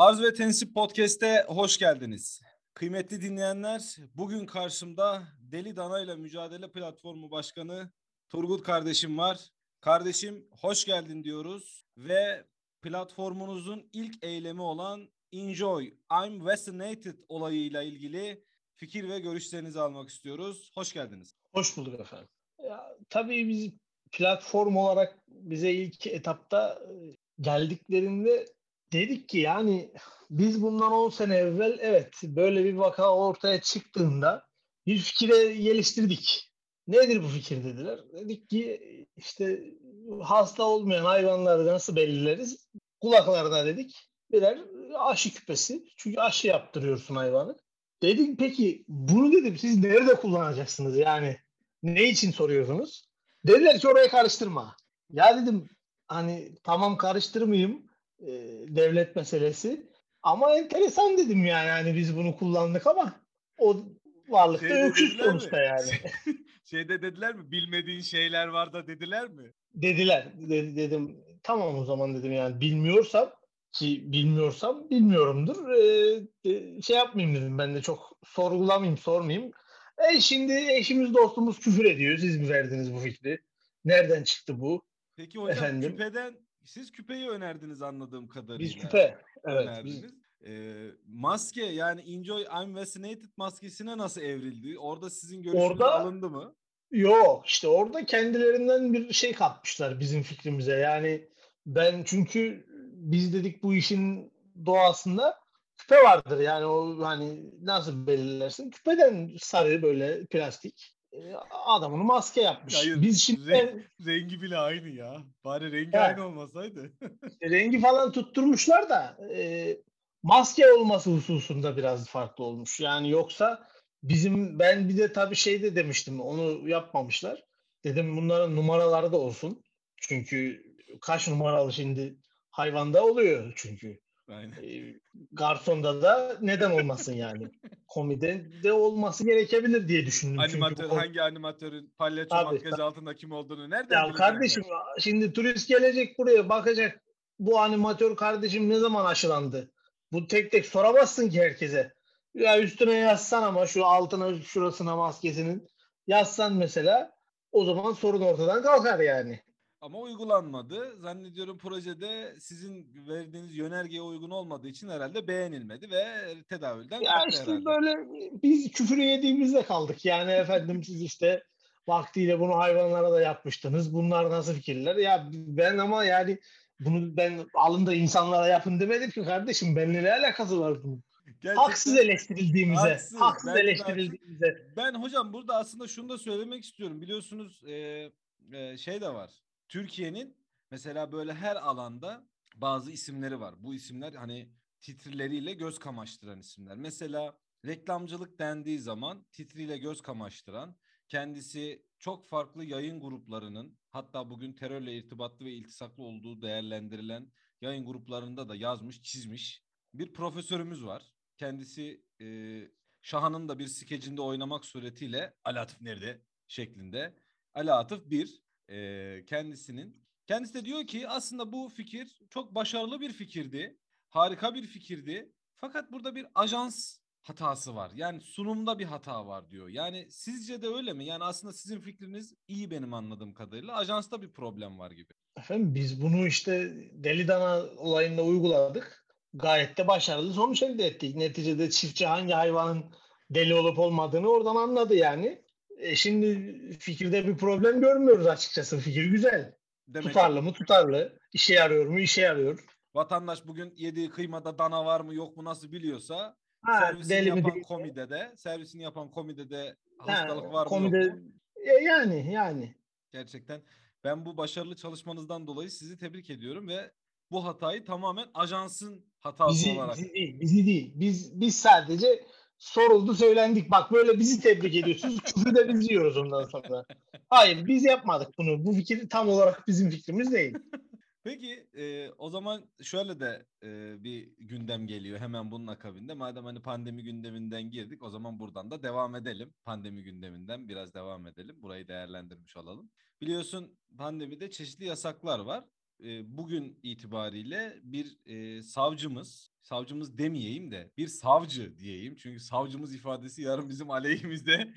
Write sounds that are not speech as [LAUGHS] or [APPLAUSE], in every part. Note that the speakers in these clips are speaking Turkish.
Arz ve Tensip Podcast'e hoş geldiniz. Kıymetli dinleyenler, bugün karşımda Deli Dana ile Mücadele Platformu Başkanı Turgut kardeşim var. Kardeşim hoş geldin diyoruz ve platformunuzun ilk eylemi olan Enjoy, I'm Vaccinated olayıyla ilgili fikir ve görüşlerinizi almak istiyoruz. Hoş geldiniz. Hoş bulduk efendim. Ya, tabii biz platform olarak bize ilk etapta e, geldiklerinde dedik ki yani biz bundan 10 sene evvel evet böyle bir vaka ortaya çıktığında bir fikire geliştirdik. Nedir bu fikir dediler. Dedik ki işte hasta olmayan hayvanları nasıl belirleriz? Kulaklarına dedik birer aşı küpesi. Çünkü aşı yaptırıyorsun hayvanı. Dedik peki bunu dedim siz nerede kullanacaksınız yani? Ne için soruyorsunuz? Dediler ki oraya karıştırma. Ya dedim hani tamam karıştırmayayım e, devlet meselesi. Ama enteresan dedim yani hani biz bunu kullandık ama o varlıkta Şeyde öküz sonuçta mi? yani. [LAUGHS] Şeyde dediler mi? Bilmediğin şeyler var da dediler mi? Dediler. De, dedim tamam o zaman dedim yani bilmiyorsam ki bilmiyorsam bilmiyorumdur. Ee, şey yapmayayım dedim ben de çok sorgulamayayım sormayayım. E şimdi eşimiz dostumuz küfür ediyor. Siz mi verdiniz bu fikri? Nereden çıktı bu? Peki hocam Efendim? küpeden siz küpeyi önerdiniz anladığım kadarıyla. Biz küpe. Evet. Önerdiniz. Biz... Ee, maske yani Enjoy I'm Vaccinated maskesine nasıl evrildi? Orada sizin görüşünüz orada, alındı mı? Yok işte orada kendilerinden bir şey katmışlar bizim fikrimize. Yani ben çünkü biz dedik bu işin doğasında küpe vardır. Yani o hani nasıl belirlersin? Küpeden sarı böyle plastik e, adamını maske yapmış. Hayır, Biz şimdi renk, rengi bile aynı ya. Bari rengi he, aynı olmasaydı. [LAUGHS] rengi falan tutturmuşlar da e, maske olması hususunda biraz farklı olmuş. Yani yoksa bizim ben bir de tabii şey de demiştim onu yapmamışlar. Dedim bunların numaraları da olsun. Çünkü kaç numaralı şimdi hayvanda oluyor çünkü. Aynen. E, garsonda da neden olmasın yani. [LAUGHS] Komide de olması gerekebilir diye düşündüm. Animatör çünkü hangi animatörün palyaço makyaj altında kim olduğunu nereden Ya kardeşim yani? şimdi turist gelecek buraya bakacak. Bu animatör kardeşim ne zaman aşılandı? Bu tek tek soramazsın ki herkese. Ya üstüne yazsan ama şu altına şurasına maskesinin yazsan mesela o zaman sorun ortadan kalkar yani. Ama uygulanmadı. Zannediyorum projede sizin verdiğiniz yönergeye uygun olmadığı için herhalde beğenilmedi ve tedavülden ya işte herhalde. böyle biz küfür yediğimizde kaldık. Yani efendim siz işte vaktiyle bunu hayvanlara da yapmıştınız. Bunlar nasıl fikirler? Ya ben ama yani bunu ben alın da insanlara yapın demedim ki kardeşim. Benimle ne alakası var bunun? Gerçekten, haksız eleştirildiğimize. Haksız, haksız eleştirildiğimize. Ben hocam burada aslında şunu da söylemek istiyorum. Biliyorsunuz e, e, şey de var. Türkiye'nin mesela böyle her alanda bazı isimleri var. Bu isimler hani titrileriyle göz kamaştıran isimler. Mesela reklamcılık dendiği zaman titriyle göz kamaştıran, kendisi çok farklı yayın gruplarının hatta bugün terörle irtibatlı ve iltisaklı olduğu değerlendirilen yayın gruplarında da yazmış, çizmiş bir profesörümüz var. Kendisi e, Şahan'ın da bir skecinde oynamak suretiyle Alatif nerede şeklinde. Ali Atıf bir e, kendisinin. Kendisi de diyor ki aslında bu fikir çok başarılı bir fikirdi. Harika bir fikirdi. Fakat burada bir ajans hatası var. Yani sunumda bir hata var diyor. Yani sizce de öyle mi? Yani aslında sizin fikriniz iyi benim anladığım kadarıyla. Ajansta bir problem var gibi. Efendim biz bunu işte Deli Dana olayında uyguladık. Gayet de başarılı sonuç elde ettik. Neticede çiftçi hangi hayvanın deli olup olmadığını oradan anladı yani. E şimdi fikirde bir problem görmüyoruz açıkçası. Fikir güzel. Demek tutarlı mı? Tutarlı. İşe yarıyor mu? İşe yarıyor. Vatandaş bugün yediği kıymada dana var mı yok mu nasıl biliyorsa ha, servisini deli yapan mi komide de servisini yapan komide de hastalık ha, var komide, mı yok mu? E, yani yani. Gerçekten ben bu başarılı çalışmanızdan dolayı sizi tebrik ediyorum ve bu hatayı tamamen ajansın hatası bizi, olarak. Bizi değil, bizi değil. Biz biz sadece soruldu söylendik. Bak böyle bizi tebrik ediyorsunuz. [LAUGHS] Küfür de biz yiyoruz ondan sonra. Hayır biz yapmadık bunu. Bu fikir tam olarak bizim fikrimiz değil. [LAUGHS] Peki e, o zaman şöyle de e, bir gündem geliyor hemen bunun akabinde. Madem hani pandemi gündeminden girdik o zaman buradan da devam edelim. Pandemi gündeminden biraz devam edelim. Burayı değerlendirmiş olalım. Biliyorsun pandemide çeşitli yasaklar var. E, bugün itibariyle bir e, savcımız savcımız demeyeyim de bir savcı diyeyim. Çünkü savcımız ifadesi yarın bizim aleyhimizde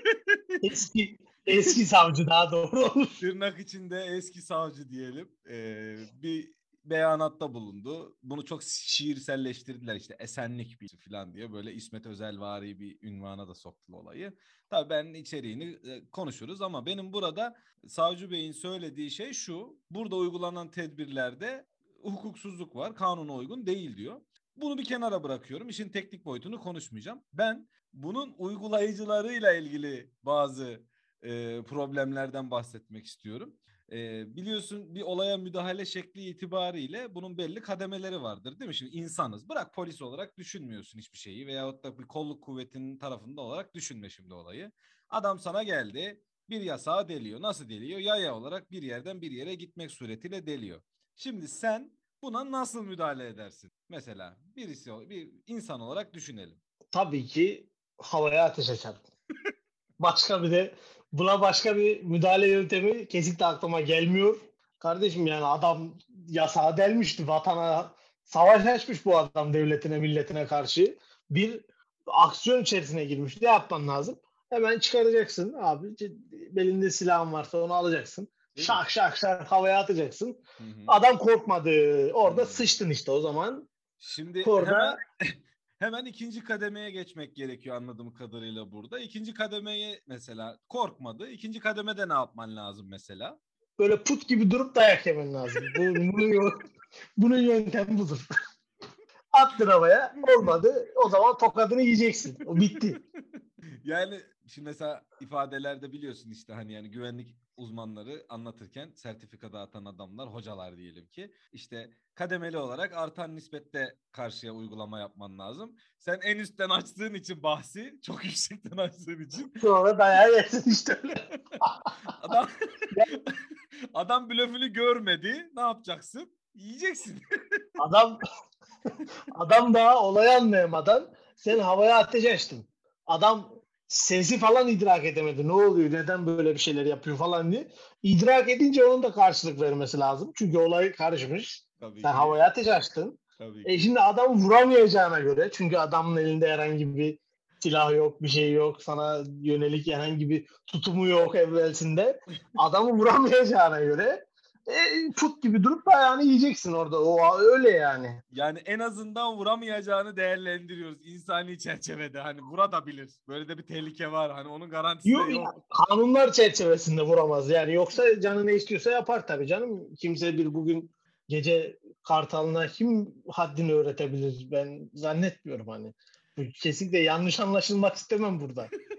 [LAUGHS] Eski eski savcı daha doğru olur. tırnak içinde eski savcı diyelim. Ee, bir beyanatta bulundu. Bunu çok şiirselleştirdiler işte esenlik bir falan diye böyle İsmet Özelvari bir ünvana da soktu olayı. Tabii ben içeriğini e, konuşuruz ama benim burada Savcı Bey'in söylediği şey şu. Burada uygulanan tedbirlerde hukuksuzluk var, kanuna uygun değil diyor. Bunu bir kenara bırakıyorum. İşin teknik boyutunu konuşmayacağım. Ben bunun uygulayıcılarıyla ilgili bazı e, problemlerden bahsetmek istiyorum. E, biliyorsun bir olaya müdahale şekli itibariyle bunun belli kademeleri vardır değil mi? Şimdi insanız. Bırak polis olarak düşünmüyorsun hiçbir şeyi veyahut da bir kolluk kuvvetinin tarafında olarak düşünme şimdi olayı. Adam sana geldi bir yasağı deliyor. Nasıl deliyor? Yaya olarak bir yerden bir yere gitmek suretiyle deliyor. Şimdi sen buna nasıl müdahale edersin? Mesela birisi bir insan olarak düşünelim. Tabii ki havaya ateş açarım. [LAUGHS] başka bir de buna başka bir müdahale yöntemi kesinlikle aklıma gelmiyor. Kardeşim yani adam yasağı delmişti vatana savaş açmış bu adam devletine milletine karşı bir aksiyon içerisine girmiş. Ne yapman lazım? Hemen çıkaracaksın abi. Belinde silahın varsa onu alacaksın. Şak şak şak havaya atacaksın. Hı hı. Adam korkmadı. Orada Hı. sıçtın işte o zaman. Şimdi Orada- hemen [LAUGHS] hemen ikinci kademeye geçmek gerekiyor anladığım kadarıyla burada. İkinci kademeye mesela korkmadı. İkinci kademede ne yapman lazım mesela? Böyle put gibi durup dayak yemen lazım. Bu, [LAUGHS] bunun, bunun yöntemi budur. [LAUGHS] Attın havaya olmadı. O zaman tokadını yiyeceksin. O bitti. Yani şimdi mesela ifadelerde biliyorsun işte hani yani güvenlik uzmanları anlatırken sertifika dağıtan adamlar, hocalar diyelim ki işte kademeli olarak artan nispette karşıya uygulama yapman lazım. Sen en üstten açtığın için bahsi, çok [LAUGHS] yüksekten açtığın için Sonra dayağı yersin işte adam [LAUGHS] adam blöfünü görmedi. Ne yapacaksın? Yiyeceksin. [LAUGHS] Adam adam daha olayı anlayamadan sen havaya ateş açtın. Adam sesi falan idrak edemedi. Ne oluyor? Neden böyle bir şeyler yapıyor falan diye. İdrak edince onun da karşılık vermesi lazım. Çünkü olay karışmış. Tabii Sen ki. havaya ateş açtın. Tabii E ki. şimdi adam vuramayacağına göre çünkü adamın elinde herhangi bir silah yok, bir şey yok. Sana yönelik herhangi bir tutumu yok evvelsinde. Adamı vuramayacağına göre e, put gibi durup ayağını yiyeceksin orada. O öyle yani. Yani en azından vuramayacağını değerlendiriyoruz insani çerçevede. Hani vurabilir. Böyle de bir tehlike var. Hani onun garantisi Yok, yok. kanunlar çerçevesinde vuramaz. Yani yoksa canı ne istiyorsa yapar tabii canım. Kimse bir bugün gece kartalına kim haddini öğretebilir? Ben zannetmiyorum hani. Bu Kesinlikle yanlış anlaşılmak istemem burada. [LAUGHS]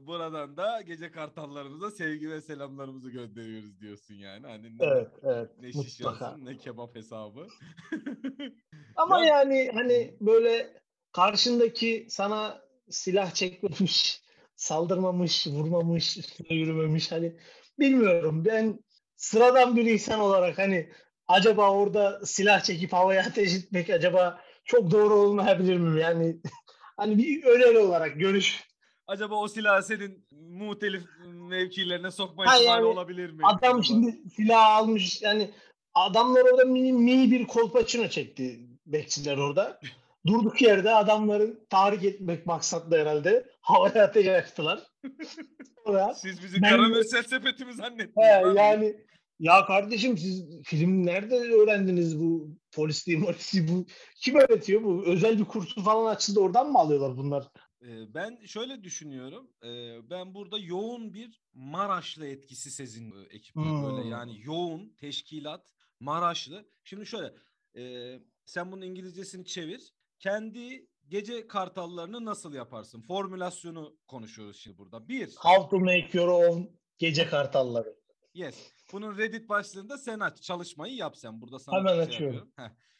Buradan da gece kartallarımıza sevgi ve selamlarımızı gönderiyoruz diyorsun yani. Hani ne, Evet, evet. ne şiş yansın ne kebap hesabı. [LAUGHS] Ama Ya- yani hani böyle karşındaki sana silah çekmemiş, [LAUGHS] saldırmamış, vurmamış, üstüne yürümemiş hani bilmiyorum. Ben sıradan bir insan olarak hani acaba orada silah çekip havaya ateş etmek acaba çok doğru olmayabilir mi? Yani [LAUGHS] hani bir öneri olarak görüş. Acaba o silahı senin muhtelif mevkilerine sokma ihtimali yani olabilir mi? Adam şimdi silah almış yani adamlar orada mini, mini bir kolpaçino çekti bekçiler orada. [LAUGHS] Durduk yerde adamları tahrik etmek maksatlı herhalde havaya ateş açtılar. [LAUGHS] Sonra, Siz bizi Ben- karamürsel sepetimi zannettiniz. he, yani ya kardeşim siz film nerede öğrendiniz bu polisliği molisi bu kim öğretiyor bu özel bir kursu falan açıldı oradan mı alıyorlar bunlar? Ee, Ben şöyle düşünüyorum. Ee, Ben burada yoğun bir Maraşlı etkisi sezin ekiple böyle Hmm. yani yoğun teşkilat Maraşlı. Şimdi şöyle e, sen bunun İngilizcesini çevir. Kendi gece kartallarını nasıl yaparsın? Formülasyonu konuşuyoruz şimdi burada. Bir, How to make your own gece kartalları. yes. Bunun Reddit başlığında sen aç. Çalışmayı yap sen. Burada sana Hemen şey açıyorum.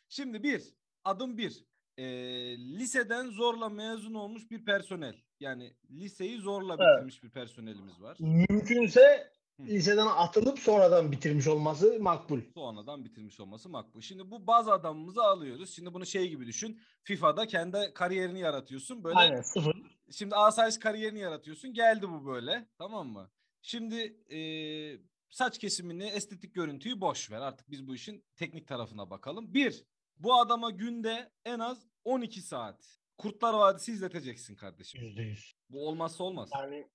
Şimdi bir, adım bir. Ee, liseden zorla mezun olmuş bir personel. Yani liseyi zorla Evet. bitirmiş bir personelimiz var. Mümkünse Hı. liseden atılıp sonradan bitirmiş olması makbul. Sonradan bitirmiş olması makbul. Şimdi bu bazı adamımızı alıyoruz. Şimdi bunu şey gibi düşün. FIFA'da kendi kariyerini yaratıyorsun. Böyle Aynen sıfır. Şimdi asayiş kariyerini yaratıyorsun. Geldi bu böyle. Tamam mı? Şimdi eee, saç kesimini, estetik görüntüyü boş ver. Artık biz bu işin teknik tarafına bakalım. Bir, Bu adama günde en az 12 saat Kurtlar Vadisi izleteceksin kardeşim. %100. Bu olmazsa olmaz. Yani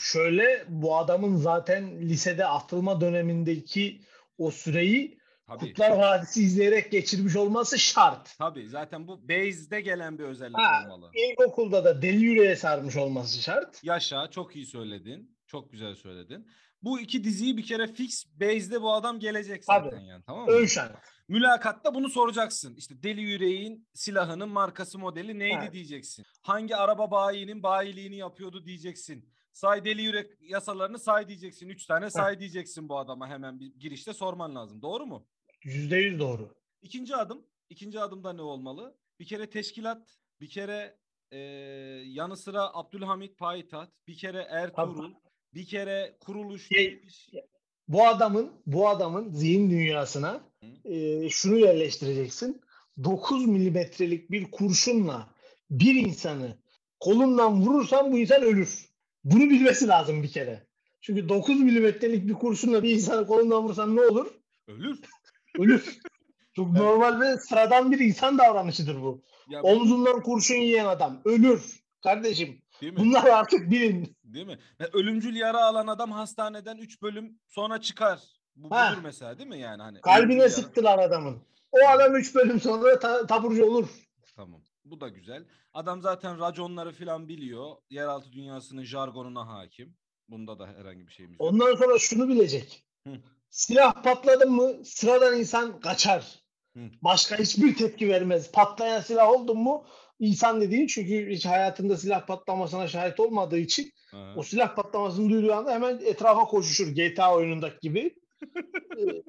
şöyle bu adamın zaten lisede atılma dönemindeki o süreyi Tabii. Kurtlar Vadisi izleyerek geçirmiş olması şart. Tabii zaten bu base'de gelen bir özellik Ha. olmalı. İlkokulda da deli yüreğe sarmış olması şart. Yaşa çok iyi söyledin. Çok güzel söyledin. Bu iki diziyi bir kere fix base'de bu adam gelecek zaten Tabii. yani tamam mı? Ön şart. Mülakatta bunu soracaksın. İşte deli yüreğin silahının markası modeli neydi Evet. diyeceksin. Hangi araba bayinin bayiliğini yapıyordu diyeceksin. Say deli yürek yasalarını say diyeceksin. Üç tane say diyeceksin bu adama hemen bir girişte sorman lazım. Doğru mu? Yüzde yüz doğru. İkinci adım. ikinci adımda ne olmalı? Bir kere teşkilat, bir kere eee, yanı sıra Abdülhamit Payitaht, bir kere Ertuğrul, bir kere kuruluş. Şey-? Bu adamın bu adamın zihin dünyasına e, şunu yerleştireceksin. 9 milimetrelik bir kurşunla bir insanı kolundan vurursan bu insan ölür. Bunu bilmesi lazım bir kere. Çünkü 9 milimetrelik bir kurşunla bir insanı kolundan vursan ne olur? Ölür. Ölür. [LAUGHS] Çok Evet. normal ve sıradan bir insan davranışıdır bu. Ya Omzundan kurşun yiyen adam ölür. Kardeşim değil mi? bunlar artık bilin. Değil mi? Ya ölümcül yara alan adam hastaneden 3 bölüm sonra çıkar. Bu budur mesela değil mi yani hani? Kalbine yara- sıktılar adamın. O adam 3 bölüm sonra ta- taburcu olur. Tamam. Bu da güzel. Adam zaten raconları falan biliyor. Yeraltı dünyasının jargonuna hakim. Bunda da herhangi bir şeyimiz yok. Ondan sonra şunu bilecek. Hı. Silah patladı mı sıradan insan kaçar. Hı. Başka hiçbir tepki vermez. Patlayan silah oldu mu insan dediğin çünkü hiç hayatında silah patlamasına şahit olmadığı için Aha. o silah patlamasını duyduğu anda hemen etrafa koşuşur GTA oyunundaki gibi. Ee,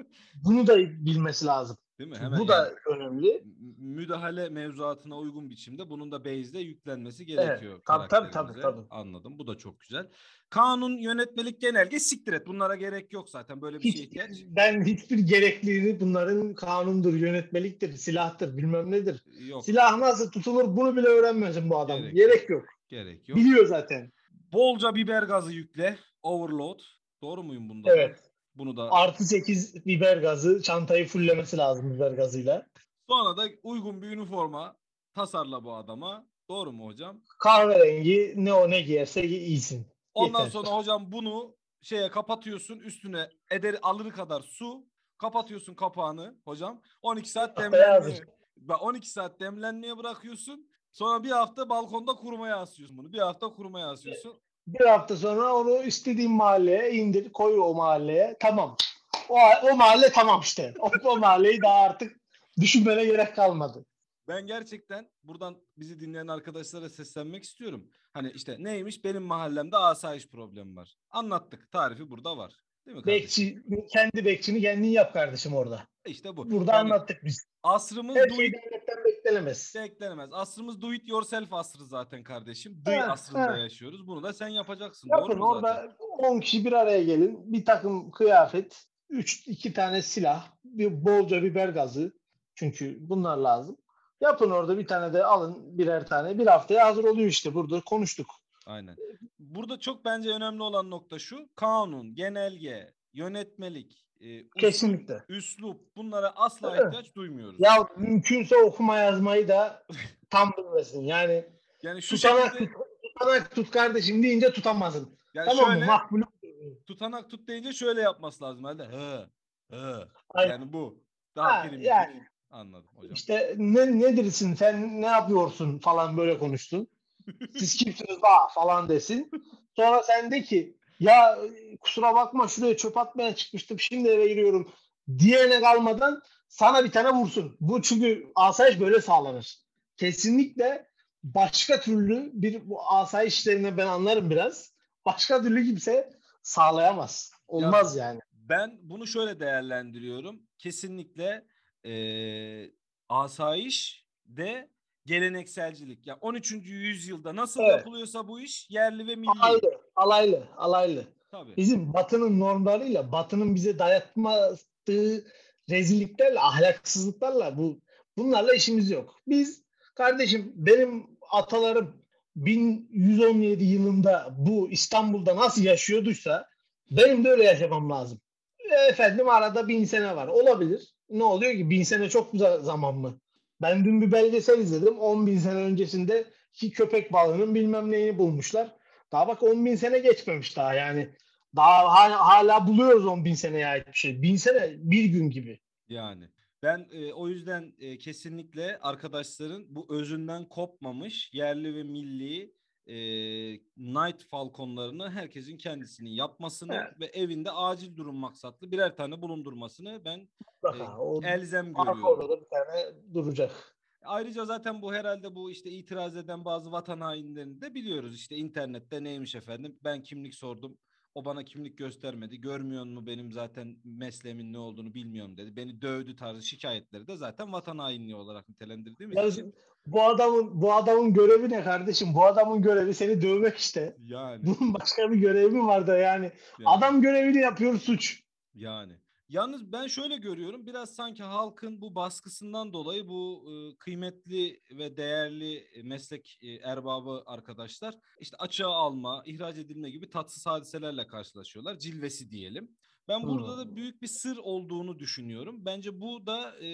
Bunu da bilmesi lazım. Değil mi? Hemen Bu da yani önemli. m- müdahale mevzuatına uygun biçimde bunun da base'de yüklenmesi gerekiyor. tabii, tabii, tabii, karakterimize. tabii. Anladım. Bu da çok güzel. Kanun, yönetmelik, genelge siktir et. Bunlara gerek yok zaten. Böyle bir Hiç, ihtiyaç [LAUGHS] ben hiçbir gerekliliğini bunların kanundur, yönetmeliktir, silahtır, bilmem nedir. yok. Silah nasıl tutulur bunu bile öğrenmesin bu adam. Gerek Gerek, yok. Gerek yok. Biliyor zaten. Bolca biber gazı yükle. Overload. Doğru muyum bunda? da? Evet. Bunu da Artı 8 biber gazı. Çantayı fullemesi lazım biber gazıyla. Sonra da uygun bir üniforma tasarla bu adama. Doğru mu hocam? Kahverengi ne o ne giyerse gi- giysin. Ondan Yeter. sonra hocam bunu şeye kapatıyorsun. Üstüne ederi alır kadar su. Kapatıyorsun kapağını hocam. 12 saat demlenmeye. hazır. Bak 12 saat demlenmeye bırakıyorsun. Sonra bir hafta balkonda kurumaya asıyorsun bunu. Bir hafta kurumaya asıyorsun. Bir hafta sonra onu istediğin mahalleye indir, koy o mahalleye. Tamam. O, o mahalle tamam işte. O, o mahalleyi daha artık düşünmene gerek kalmadı. Ben gerçekten buradan bizi dinleyen arkadaşlara seslenmek istiyorum. Hani işte neymiş benim mahallemde asayiş problemi var. Anlattık. Tarifi burada var. Değil mi kardeşim? Bekçi, kendi bekçini kendin yap kardeşim orada. İşte bu. Burada Yani anlattık biz. asrımız Her devletten beklenemez. beklenemez. Asrımız do it yourself asrı zaten kardeşim. Do Ha, asrında ha. yaşıyoruz. Bunu da sen yapacaksın. Yapın Doğru mu zaten? orada 10 kişi bir araya gelin. Bir takım kıyafet, 3 iki tane silah, bir bolca biber gazı. Çünkü bunlar lazım. Yapın orada bir tane de alın birer tane. Bir haftaya hazır oluyor işte. Burada konuştuk. Aynen. Burada çok bence önemli olan nokta şu. Kanun, genelge, yönetmelik, e, Kesinlikle. üslup bunlara asla Evet. ihtiyaç duymuyoruz. Ya mümkünse okuma yazmayı da tam bilmesin. Yani yani şu tutanak şekilde tut, tutanak tut kardeşim deyince tutamazsın. yani tamam şöyle mı? Makbul. tutanak tut deyince şöyle yapması lazım. Hadi hı hı. Aynen. Yani bu. Daha Ha, primitif. yani. Anladım hocam. İşte ne nedirsin sen ne yapıyorsun falan böyle konuştun. [LAUGHS] Siz kimsiniz la falan desin. Sonra sen de ki ya kusura bakma şuraya çöp atmaya çıkmıştım şimdi eve giriyorum diyene kalmadan sana bir tane vursun. Bu çünkü asayiş böyle sağlanır. Kesinlikle başka türlü bir bu asayiş işlerine ben anlarım biraz. Başka türlü kimse sağlayamaz. Olmaz yani. Ben bunu şöyle değerlendiriyorum. Kesinlikle eee asayiş de gelenekselcilik. Ya 13. yüzyılda nasıl Evet. yapılıyorsa bu iş yerli ve milli. Alaylı, alaylı, alaylı. Tabii. bizim batının normlarıyla batının bize dayatmadığı rezilliklerle ahlaksızlıklarla bu bunlarla işimiz yok. Biz kardeşim benim atalarım 1117 yılında bu İstanbul'da nasıl yaşıyorduysa benim de öyle yaşamam lazım. E, Efendim arada bin sene var. Olabilir. Ne oluyor ki? Bin sene çok güzel zaman mı? Ben dün bir belgesel izledim. 10 bin sene öncesinde ki köpek balığının bilmem neyini bulmuşlar. Daha bak 10 bin sene geçmemiş daha yani. Daha hala, hala buluyoruz 10 bin seneye ait bir şey. Bin sene bir gün gibi. Yani ben e, o yüzden e, kesinlikle arkadaşların bu özünden kopmamış yerli ve milli e, Night Falcon'larını herkesin kendisini yapmasını Evet. ve evinde acil durum maksatlı birer tane bulundurmasını ben Mutlaka. O elzem görüyorum. odada bir tane duracak. Ayrıca zaten bu herhalde bu işte itiraz eden bazı vatan hainlerini de biliyoruz. İşte internette neymiş efendim ben kimlik sordum. O bana kimlik göstermedi. Görmüyor mu benim zaten mesleğimin ne olduğunu bilmiyorum dedi. Beni dövdü tarzı şikayetleri de zaten vatan hainliği olarak nitelendirdiğimiz Ya, için. bu adamın bu adamın görevi ne kardeşim? Bu adamın görevi seni dövmek işte. Yani, Bunun başka bir görevi mi var da yani? yani, Adam görevini yapıyor suç. yani. Yalnız ben şöyle görüyorum biraz sanki halkın bu baskısından dolayı bu e, kıymetli ve değerli e, meslek e, erbabı arkadaşlar işte açığa alma, ihraç edilme gibi tatsız hadiselerle karşılaşıyorlar. Cilvesi diyelim. Ben burada da Hmm. büyük bir sır olduğunu düşünüyorum. Bence bu da e,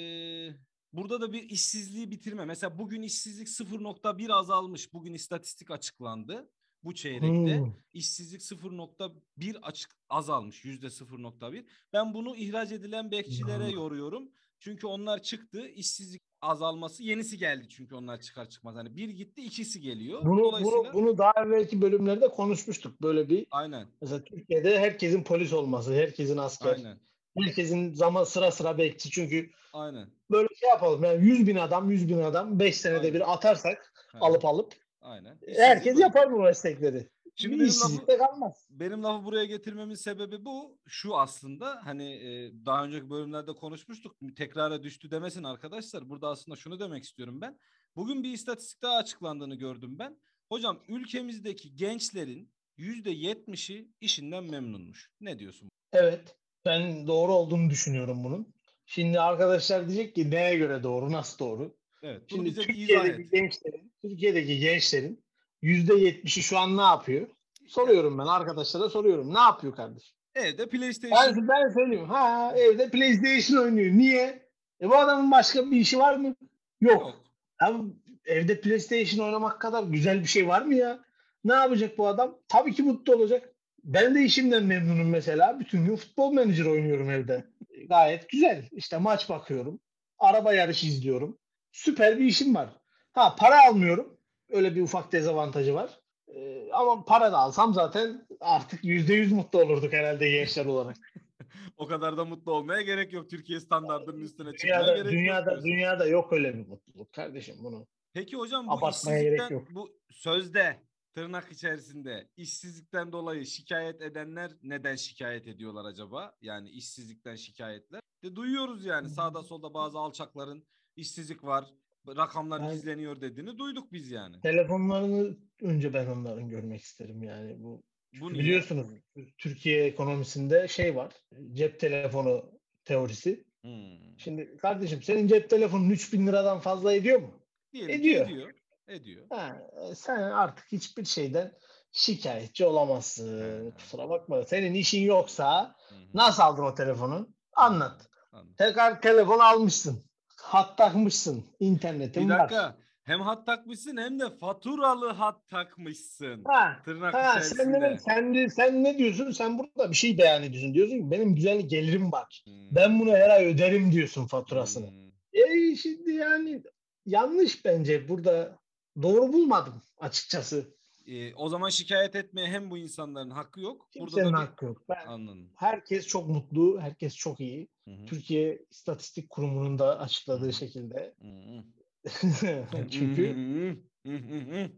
burada da bir işsizliği bitirme. Mesela bugün işsizlik 0.1 azalmış. Bugün istatistik açıklandı bu çeyrekte Hmm. işsizlik 0.1 açık azalmış yüzde 0.1. Ben bunu ihraç edilen bekçilere Hmm. yoruyorum. Çünkü onlar çıktı işsizlik azalması yenisi geldi çünkü onlar çıkar çıkmaz. Hani bir gitti ikisi geliyor. Bunu, Dolayısıyla bunu, bunu daha evvelki bölümlerde konuşmuştuk. Böyle bir aynen mesela Türkiye'de herkesin polis olması, herkesin asker, aynen herkesin zaman sıra sıra bekçi. Çünkü aynen. böyle şey yapalım. Yani 100 bin adam, 100 bin adam 5 senede Aynen. bir atarsak Ha, alıp alıp aynen. herkes İşsizlik yapar bu meslekleri. Şimdi benim işsizlik de kalmaz. benim lafı buraya getirmemin sebebi bu. Şu aslında hani e, daha önceki bölümlerde konuşmuştuk. Tekrara düştü demesin arkadaşlar. Burada aslında şunu demek istiyorum ben. Bugün bir istatistik daha açıklandığını gördüm ben. Hocam ülkemizdeki gençlerin yüzde yetmişi işinden memnunmuş. Ne diyorsun? Evet. Ben doğru olduğunu düşünüyorum bunun. Şimdi arkadaşlar diyecek ki neye göre doğru, nasıl doğru? Evet. Şimdi bize izah Türkiye'deki et. gençlerin, Türkiye'deki gençlerin %70'i şu an ne yapıyor? Soruyorum ben arkadaşlara soruyorum. Ne yapıyor kardeşim? Evde PlayStation. Ben, ben söyleyeyim. Ha evde PlayStation oynuyor. Niye? E bu adamın başka bir işi var mı? Yok. Yok. Ya evde PlayStation oynamak kadar güzel bir şey var mı ya? Ne yapacak bu adam? Tabii ki mutlu olacak. Ben de işimden memnunum mesela. Bütün gün futbol menajer oynuyorum evde. Gayet güzel. İşte maç bakıyorum. Araba yarışı izliyorum. Süper bir işim var. Ha para almıyorum. Öyle bir ufak dezavantajı var. E, ama para da alsam zaten artık %100 mutlu olurduk herhalde gençler olarak. [LAUGHS] O kadar da mutlu olmaya gerek yok. Türkiye standartlarının üstüne çıkmaya Dünyada, gerek yok. dünyada, diyorsun. dünyada yok öyle bir mutluluk kardeşim bunu. Peki hocam bu işsizlikten yok. bu sözde tırnak içerisinde işsizlikten dolayı şikayet edenler neden şikayet ediyorlar acaba? Yani işsizlikten şikayetler. De duyuyoruz yani sağda solda bazı alçakların işsizlik var, rakamlar Ben- gizleniyor dediğini duyduk biz yani. Telefonlarını önce ben onların görmek isterim yani bu Bu niye? Biliyorsunuz Türkiye ekonomisinde şey var. Cep telefonu teorisi. Hmm. Şimdi kardeşim senin cep telefonun 3000 liradan fazla ediyor mu? Diyelim ediyor. ediyor. Ediyor. Ha, e, sen artık hiçbir şeyden şikayetçi olamazsın. Ha. Kusura bakma. Senin işin yoksa hı. nasıl aldın o telefonu? Anlat. Anladım. Tekrar telefon almışsın. Hat takmışsın. İnternetin Bir var. dakika. Hem hat takmışsın hem de faturalı hat takmışsın. Ha, Tırnak Ha, sen, ne, sen, de- sen ne diyorsun? Sen burada bir şey beyan ediyorsun. Diyorsun ki benim güzel gelirim var. Hmm. Ben bunu her ay öderim diyorsun faturasını. Hmm. E şimdi yani yanlış bence burada doğru bulmadım açıkçası. Ee, o zaman şikayet etmeye hem bu insanların hakkı yok. Burada Kimsenin da bir... hakkı yok. Ben, Anladım. herkes çok mutlu, herkes çok iyi. Hı hı. Türkiye İstatistik Kurumu'nun da açıkladığı Hı. şekilde. Hı hı. [LAUGHS] Çünkü. [LAUGHS]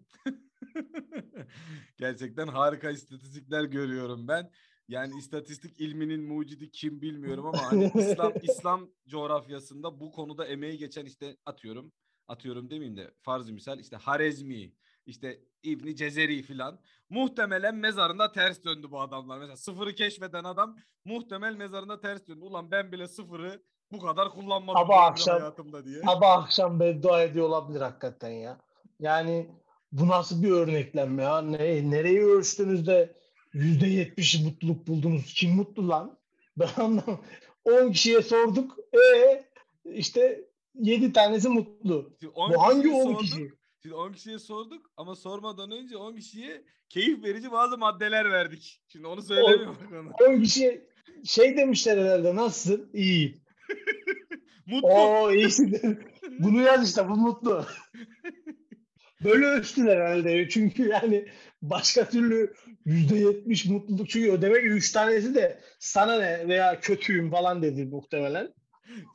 Gerçekten harika istatistikler görüyorum ben. Yani istatistik ilminin mucidi kim bilmiyorum ama hani İslam [LAUGHS] İslam coğrafyasında bu konuda emeği geçen işte atıyorum atıyorum demeyeyim de farz misal işte Harezmi işte İbni Cezeri filan muhtemelen mezarında ters döndü bu adamlar. Mesela sıfırı keşfeden adam muhtemel mezarında ters döndü. Ulan ben bile sıfırı bu kadar kullanmadım Sabah akşam- hayatımda diye. sabah akşam beddua ediyor olabilir hakikaten ya. Yani bu nasıl bir örneklenme ya? Ne, nereyi ölçtünüz de %70'i mutluluk buldunuz? Kim mutlu lan? [LAUGHS] Ben anlamadım. 10 kişiye sorduk. E işte 7 tanesi mutlu. 10 Bu hangi kişiye 10 sorduk. kişi? Şimdi 10 kişiye sorduk ama sormadan önce 10 kişiye keyif verici bazı maddeler verdik. Şimdi onu söylemiyorum. bak onu. 10 kişi şey demişler herhalde nasılsın? İyi. [LAUGHS] Mutlu. Oo iyisin. [LAUGHS] Bunu yaz işte bu mutlu. [LAUGHS] Böyle ölçtüler herhalde. Çünkü yani başka türlü %70 mutluluk çünkü demek ki 3 tanesi de sana ne veya kötüyüm falan dedi muhtemelen.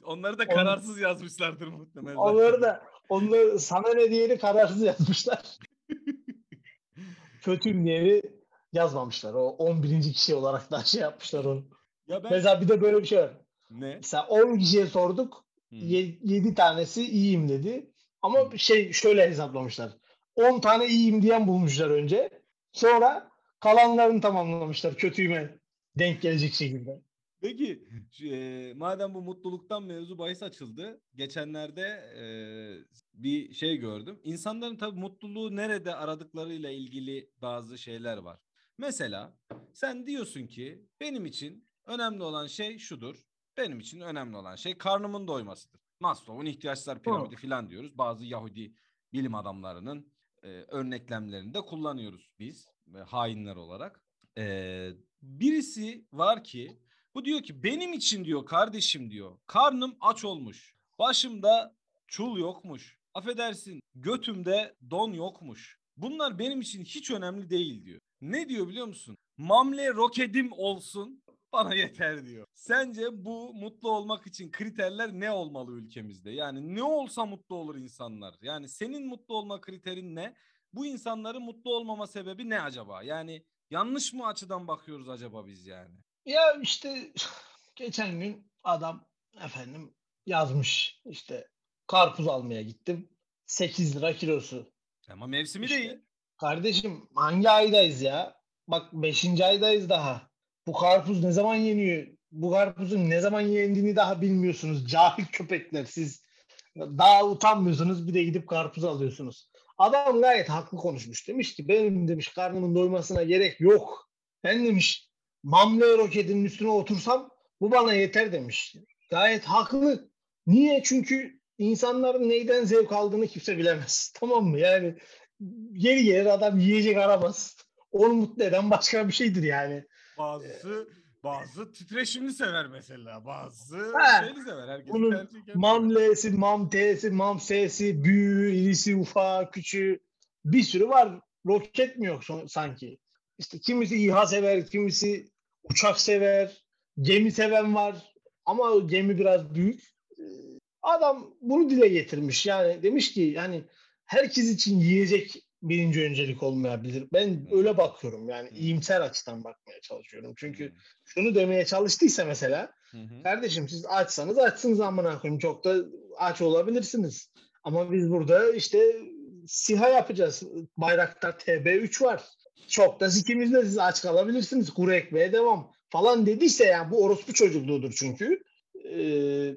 Onları da On- kararsız yazmışlardır muhtemelen. Onları da onları sana ne diyeni kararsız yazmışlar. [LAUGHS] Kötüyüm diyeni yazmamışlar. O 11. kişi olarak da şey yapmışlar onu. Ya ben... Mesela bir de böyle bir şey var. Ne? Mesela 10 kişiye sorduk. Hı. 7 tanesi iyiyim dedi. Ama şey şöyle hesaplamışlar. 10 tane iyiyim diyen bulmuşlar önce. Sonra kalanlarını tamamlamışlar kötüyüme denk gelecek şekilde. Peki e, madem bu mutluluktan mevzu bahis açıldı. Geçenlerde e, bir şey gördüm. İnsanların tabii mutluluğu nerede aradıklarıyla ilgili bazı şeyler var. Mesela sen diyorsun ki benim için önemli olan şey şudur. Benim için önemli olan şey karnımın doymasıdır. Maslow'un ihtiyaçlar piramidi falan diyoruz. Bazı Yahudi bilim adamlarının e, örneklemlerini de kullanıyoruz biz e, hainler olarak. E, birisi var ki bu diyor ki benim için diyor kardeşim diyor karnım aç olmuş. Başımda çul yokmuş. Affedersin götümde don yokmuş. Bunlar benim için hiç önemli değil diyor. Ne diyor biliyor musun? Mamle rokedim olsun bana yeter diyor. Sence bu mutlu olmak için kriterler ne olmalı ülkemizde? Yani ne olsa mutlu olur insanlar. Yani senin mutlu olma kriterin ne? Bu insanların mutlu olmama sebebi ne acaba? Yani yanlış mı açıdan bakıyoruz acaba biz yani? Ya işte geçen gün adam efendim yazmış işte karpuz almaya gittim. 8 lira kilosu. Ama mevsimi İşte. değil. Kardeşim hangi aydayız ya? Bak 5. aydayız daha. Bu karpuz ne zaman yeniyor? Bu karpuzun ne zaman yendiğini daha bilmiyorsunuz. Cahil köpekler siz. Daha utanmıyorsunuz bir de gidip karpuz alıyorsunuz. Adam gayet haklı konuşmuş. Demiş ki benim demiş karnımın doymasına gerek yok. Ben demiş mamle roketinin üstüne otursam bu bana yeter demiş. Gayet haklı. Niye? Çünkü insanların neyden zevk aldığını kimse bilemez. [LAUGHS] Tamam mı? Yani yeri gelir adam yiyecek aramaz. Onu mutlu eden başka bir şeydir yani. Bazısı bazı titreşimli sever mesela. Bazısı Ha. şeyli sever. Herkes Bunun tercih kendi sever. Mamlesi, mamtesi, mamsesi, büyüğü, irisi, ufağı, küçüğü bir sürü var. Roket mi yok sanki? İşte kimisi İHA sever, kimisi uçak sever, gemi seven var. Ama gemi biraz büyük. Ee, Adam bunu dile getirmiş. Yani demiş ki yani herkes için yiyecek birinci öncelik olmayabilir. Ben öyle bakıyorum. Yani iyimser açıdan bakmaya çalışıyorum. Çünkü şunu demeye çalıştıysa mesela. Kardeşim siz açsanız açsınız amına koyayım. Çok da aç olabilirsiniz. Ama biz burada işte SİHA yapacağız. Bayraktar TB3 var. Çok da sikimizde siz aç kalabilirsiniz. Kuru ekmeğe devam falan dediyse yani bu orospu çocukluğudur çünkü. Ee,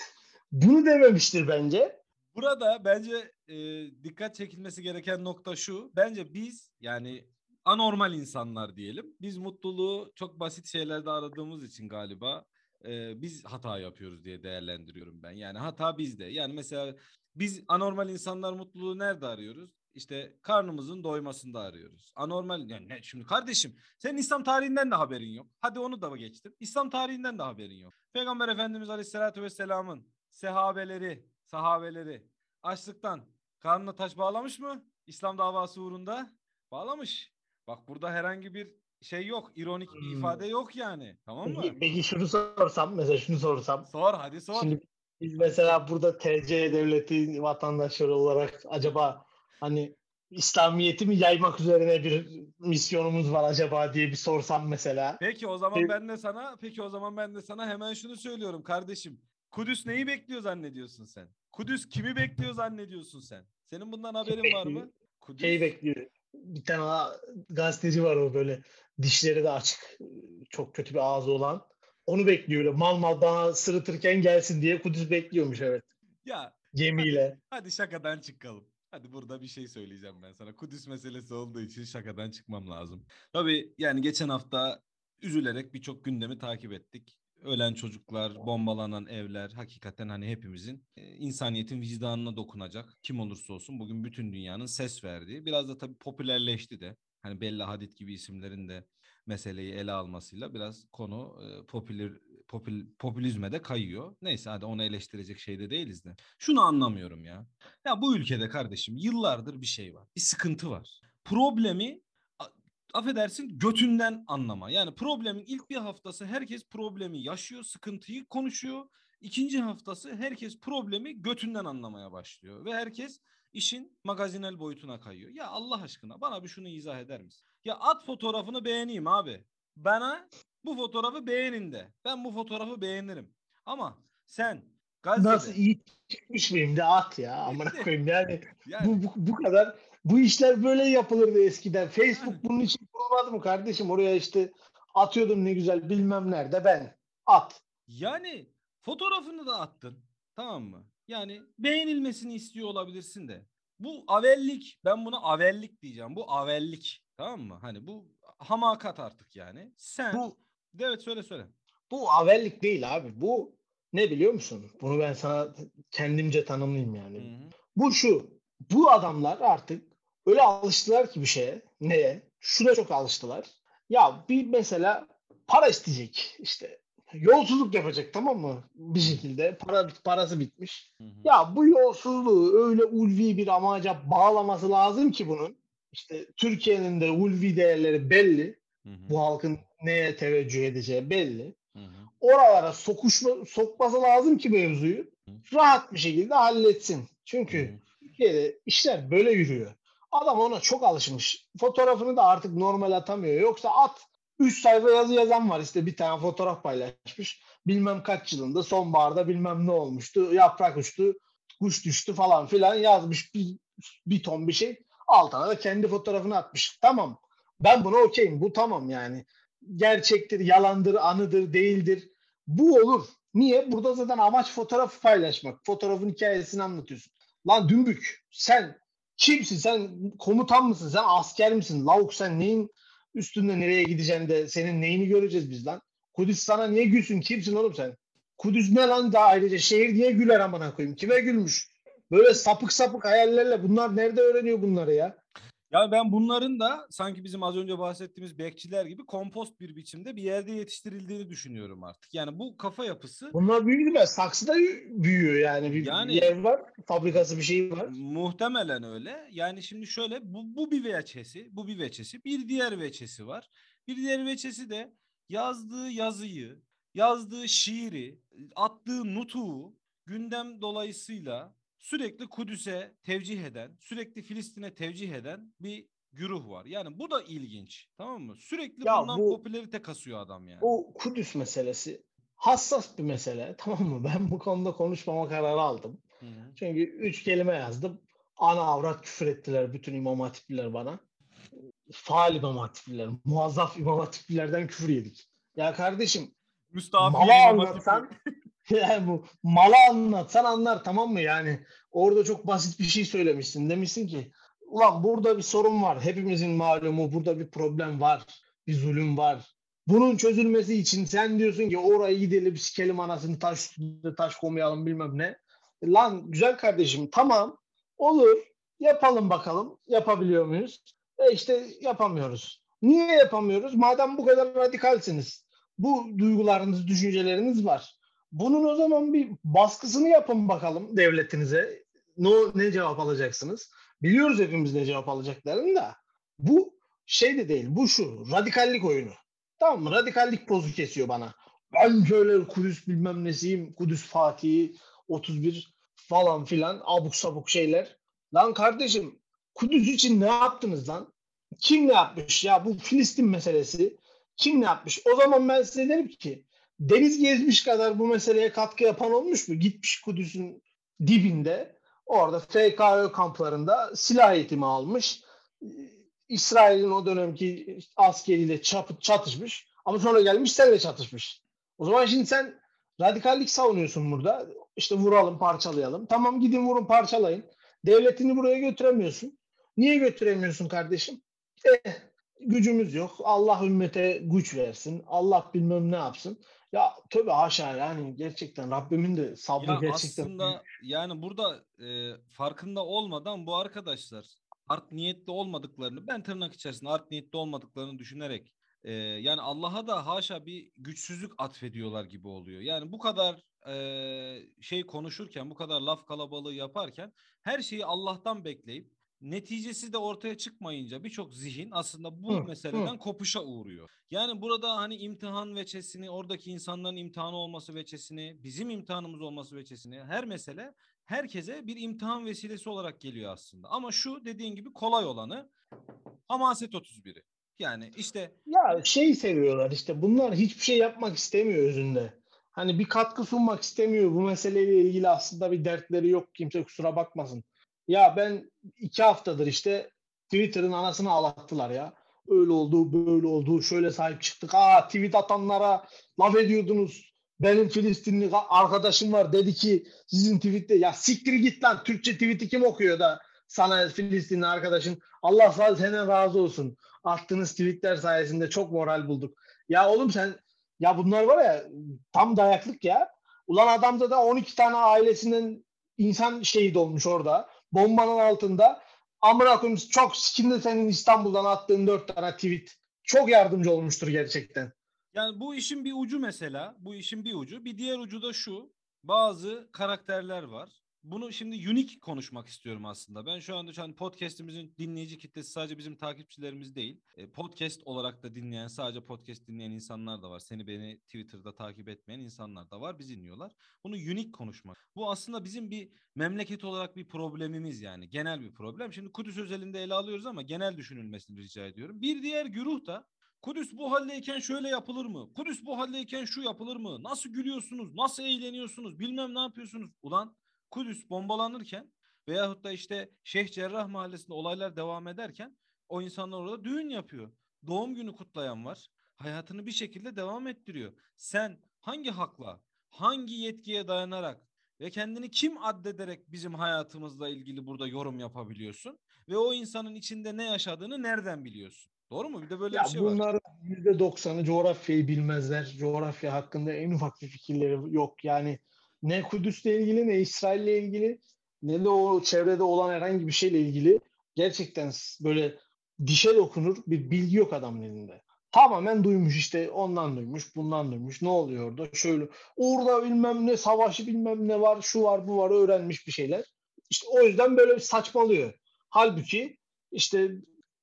[LAUGHS] bunu dememiştir bence. Burada bence e, dikkat çekilmesi gereken nokta şu. Bence biz yani anormal insanlar diyelim. Biz mutluluğu çok basit şeylerde aradığımız için galiba e, biz hata yapıyoruz diye değerlendiriyorum ben. Yani hata bizde. Yani mesela biz anormal insanlar mutluluğu nerede arıyoruz? İşte karnımızın doymasında arıyoruz. Anormal yani ne, şimdi kardeşim senin İslam tarihinden de haberin yok. Hadi onu da geçtim. İslam tarihinden de haberin yok. Peygamber Efendimiz Aleyhisselatü Vesselam'ın sehabeleri, sahabeleri açlıktan karnına taş bağlamış mı? İslam davası uğrunda bağlamış. Bak burada herhangi bir şey yok. ironik bir Hmm. ifade yok yani. Tamam mı? Peki, peki şunu sorsam mesela şunu sorsam. Sor hadi sor. Şimdi biz mesela burada TC devleti vatandaşları olarak acaba hani İslamiyet'i mi yaymak üzerine bir misyonumuz var acaba diye bir sorsam mesela. Peki o zaman ben de sana peki o zaman ben de sana hemen şunu söylüyorum kardeşim. Kudüs neyi bekliyor zannediyorsun sen? Kudüs kimi bekliyor zannediyorsun sen? Senin bundan haberin var mı? Kudüs Şey bekliyor. Bir tane gazeteci var o böyle dişleri de açık. Çok kötü bir ağzı olan. Onu bekliyor öyle mal mal bana sırıtırken gelsin diye Kudüs bekliyormuş evet. ya Gemiyle. hadi şakadan çıkalım. Hadi burada bir şey söyleyeceğim ben sana. Kudüs meselesi olduğu için şakadan çıkmam lazım. Tabii yani geçen hafta üzülerek birçok gündemi takip ettik. ölen çocuklar, bombalanan evler hakikaten hani hepimizin e, insaniyetin vicdanına dokunacak. Kim olursa olsun bugün bütün dünyanın ses verdiği. Biraz da tabii popülerleşti de. Hani Bella Hadid gibi isimlerin de meseleyi ele almasıyla biraz konu e, popüler popül, popülizme de kayıyor. Neyse hadi onu eleştirecek şeyde değiliz de. Şunu anlamıyorum ya. Ya bu ülkede kardeşim yıllardır bir şey var. Bir sıkıntı var. Problemi affedersin götünden anlama. Yani problemin ilk bir haftası herkes problemi yaşıyor, sıkıntıyı konuşuyor. İkinci haftası herkes problemi götünden anlamaya başlıyor ve herkes işin magazinel boyutuna kayıyor. Ya Allah aşkına bana bir şunu izah eder misin? Ya at fotoğrafını beğeneyim abi. Bana bu fotoğrafı beğenin de. Ben bu fotoğrafı beğenirim. Ama sen gazetede... Nasıl iyi çıkmış mıyım de at ya. Amına koyayım yani, yani. Bu, bu, bu kadar bu işler böyle yapılırdı eskiden. Facebook yani. bunun için kurulmadı mı kardeşim? Oraya işte atıyordum ne güzel bilmem nerede ben. At. Yani fotoğrafını da attın. Tamam mı? Yani beğenilmesini istiyor olabilirsin de. Bu avellik. Ben buna avellik diyeceğim. Bu avellik. Tamam mı? Hani bu hamakat artık yani. Sen bu, evet söyle söyle. Bu avellik değil abi. Bu ne biliyor musun? Bunu ben sana kendimce tanımlayayım yani. Hı-hı. Bu şu. Bu adamlar artık öyle alıştılar ki bir şeye. Neye? Şuna çok alıştılar. Ya bir mesela para isteyecek işte. Yolsuzluk yapacak tamam mı? Bir şekilde para parası bitmiş. Hı hı. Ya bu yolsuzluğu öyle ulvi bir amaca bağlaması lazım ki bunun. İşte Türkiye'nin de ulvi değerleri belli. Hı hı. Bu halkın neye teveccüh edeceği belli. Hı hı. Oralara sokuşma, sokması lazım ki mevzuyu hı. rahat bir şekilde halletsin. Çünkü hı hı. Türkiye'de işler böyle yürüyor. Adam ona çok alışmış. Fotoğrafını da artık normal atamıyor. Yoksa at 3 sayfa yazı yazan var işte bir tane fotoğraf paylaşmış. Bilmem kaç yılında sonbaharda bilmem ne olmuştu. Yaprak uçtu, kuş düştü falan filan yazmış bir, bir ton bir şey. Altına da kendi fotoğrafını atmış. Tamam. Ben buna okeyim. Bu tamam yani. Gerçektir, yalandır, anıdır, değildir. Bu olur. Niye? Burada zaten amaç fotoğrafı paylaşmak. Fotoğrafın hikayesini anlatıyorsun. Lan dümbük sen kimsin? Sen komutan mısın? Sen asker misin? Lavuk sen neyin üstünde nereye gideceksin de senin neyini göreceğiz biz lan? Kudüs sana niye gülsün? Kimsin oğlum sen? Kudüs ne lan daha ayrıca? Şehir niye güler amına koyayım? Kime gülmüş? Böyle sapık sapık hayallerle bunlar nerede öğreniyor bunları ya? Ya ben bunların da sanki bizim az önce bahsettiğimiz bekçiler gibi kompost bir biçimde bir yerde yetiştirildiğini düşünüyorum artık. Yani bu kafa yapısı... Bunlar büyük değil mi? Saksıda büyüyor yani. Bir yani, yer var, fabrikası bir şey var. Muhtemelen öyle. Yani şimdi şöyle bu, bu bir veçesi, bu bir veçesi. Bir diğer veçesi var. Bir diğer veçesi de yazdığı yazıyı, yazdığı şiiri, attığı nutuğu gündem dolayısıyla sürekli Kudüs'e tevcih eden, sürekli Filistin'e tevcih eden bir güruh var. Yani bu da ilginç. Tamam mı? Sürekli ya bundan bu, popülerite kasıyor adam yani. O Kudüs meselesi hassas bir mesele. [LAUGHS] Tamam mı? Ben bu konuda konuşmama kararı aldım. Hı-hı. Çünkü üç kelime yazdım. Ana avrat küfür ettiler bütün imam hatipliler bana. Faal imam hatipliler, muazzaf imam hatiplilerden küfür yedik. Ya kardeşim Mustafa mala anlatsan [LAUGHS] yani bu mala anlatsan anlar tamam mı? Yani orada çok basit bir şey söylemişsin. Demişsin ki ulan burada bir sorun var. Hepimizin malumu burada bir problem var bir zulüm var. Bunun çözülmesi için sen diyorsun ki oraya gidelim sikelim anasını taş üstünde taş koymayalım bilmem ne. Lan güzel kardeşim tamam. Olur. Yapalım bakalım. Yapabiliyor muyuz? E işte yapamıyoruz. Niye yapamıyoruz? Madem bu kadar radikalsiniz. Bu duygularınız düşünceleriniz var bunun o zaman bir baskısını yapın bakalım devletinize. Ne, ne cevap alacaksınız? Biliyoruz hepimiz ne cevap alacaklarını da. Bu şey de değil. Bu şu. Radikallik oyunu. Tamam mı? Radikallik pozu kesiyor bana. Ben şöyle Kudüs bilmem nesiyim. Kudüs Fatih'i 31 falan filan abuk sabuk şeyler. Lan kardeşim Kudüs için ne yaptınız lan? Kim ne yapmış ya? Bu Filistin meselesi. Kim ne yapmış? O zaman ben size derim ki deniz gezmiş kadar bu meseleye katkı yapan olmuş mu? Gitmiş Kudüs'ün dibinde orada FKÖ kamplarında silah eğitimi almış. İsrail'in o dönemki askeriyle çatışmış. Ama sonra gelmiş senle çatışmış. O zaman şimdi sen radikallik savunuyorsun burada. İşte vuralım, parçalayalım. Tamam gidin vurun, parçalayın. Devletini buraya götüremiyorsun. Niye götüremiyorsun kardeşim? Eh, gücümüz yok. Allah ümmete güç versin. Allah bilmem ne yapsın. Ya tabii haşa yani gerçekten Rabbimin de sabrı Ya gerçekten. aslında yani burada e, farkında olmadan bu arkadaşlar art niyetli olmadıklarını ben tırnak içerisinde art niyetli olmadıklarını düşünerek e, yani Allah'a da haşa bir güçsüzlük atfediyorlar gibi oluyor. Yani bu kadar e, şey konuşurken bu kadar laf kalabalığı yaparken her şeyi Allah'tan bekleyip neticesi de ortaya çıkmayınca birçok zihin aslında bu Hı, meseleden hı. kopuşa uğruyor. Yani burada hani imtihan veçesini, oradaki insanların imtihanı olması veçesini, bizim imtihanımız olması veçesini her mesele herkese bir imtihan vesilesi olarak geliyor aslında. Ama şu dediğin gibi kolay olanı Hamaset 31'i. Yani işte Ya şey seviyorlar işte bunlar hiçbir şey yapmak istemiyor özünde. Hani bir katkı sunmak istemiyor. Bu meseleyle ilgili aslında bir dertleri yok. Kimse kusura bakmasın. Ya ben iki haftadır işte Twitter'ın anasını ağlattılar ya. Öyle oldu, böyle oldu, şöyle sahip çıktık. Aa tweet atanlara laf ediyordunuz. Benim Filistinli arkadaşım var dedi ki sizin tweette ya siktir git lan Türkçe tweet'i kim okuyor da sana Filistinli arkadaşın Allah senden razı olsun. Attığınız tweetler sayesinde çok moral bulduk. Ya oğlum sen ya bunlar var ya tam dayaklık ya. Ulan adamda da 12 tane ailesinden insan şehit olmuş orada. Bombanın altında. Amına koyayım çok şimdi senin İstanbul'dan attığın 4 tane tweet. Çok yardımcı olmuştur gerçekten. Yani bu işin bir ucu mesela, bu işin bir ucu. Bir diğer ucu da şu. Bazı karakterler var. Bunu şimdi unique konuşmak istiyorum aslında. Ben şu anda şu an podcast'imizin dinleyici kitlesi sadece bizim takipçilerimiz değil. E, podcast olarak da dinleyen, sadece podcast dinleyen insanlar da var. Seni beni Twitter'da takip etmeyen insanlar da var. Bizi dinliyorlar. Bunu unique konuşmak. Bu aslında bizim bir memleket olarak bir problemimiz yani. Genel bir problem. Şimdi Kudüs özelinde ele alıyoruz ama genel düşünülmesini rica ediyorum. Bir diğer güruh da Kudüs bu haldeyken şöyle yapılır mı? Kudüs bu haldeyken şu yapılır mı? Nasıl gülüyorsunuz? Nasıl eğleniyorsunuz? Bilmem ne yapıyorsunuz? Ulan Kudüs bombalanırken veyahut da işte Şeyh Cerrah Mahallesi'nde olaylar devam ederken o insanlar orada düğün yapıyor. Doğum günü kutlayan var. Hayatını bir şekilde devam ettiriyor. Sen hangi hakla, hangi yetkiye dayanarak ve kendini kim addederek bizim hayatımızla ilgili burada yorum yapabiliyorsun? Ve o insanın içinde ne yaşadığını nereden biliyorsun? Doğru mu? Bir de böyle Ya bir şey var. bunlar %90'ı coğrafyayı bilmezler. Coğrafya hakkında en ufak bir fikirleri yok. Yani ne Kudüs'le ilgili ne İsrail'le ilgili ne de o çevrede olan herhangi bir şeyle ilgili gerçekten böyle dişe dokunur bir bilgi yok adamın elinde. Tamamen duymuş işte ondan duymuş bundan duymuş ne oluyor orada şöyle orada bilmem ne savaşı bilmem ne var şu var bu var öğrenmiş bir şeyler. İşte o yüzden böyle bir saçmalıyor. Halbuki işte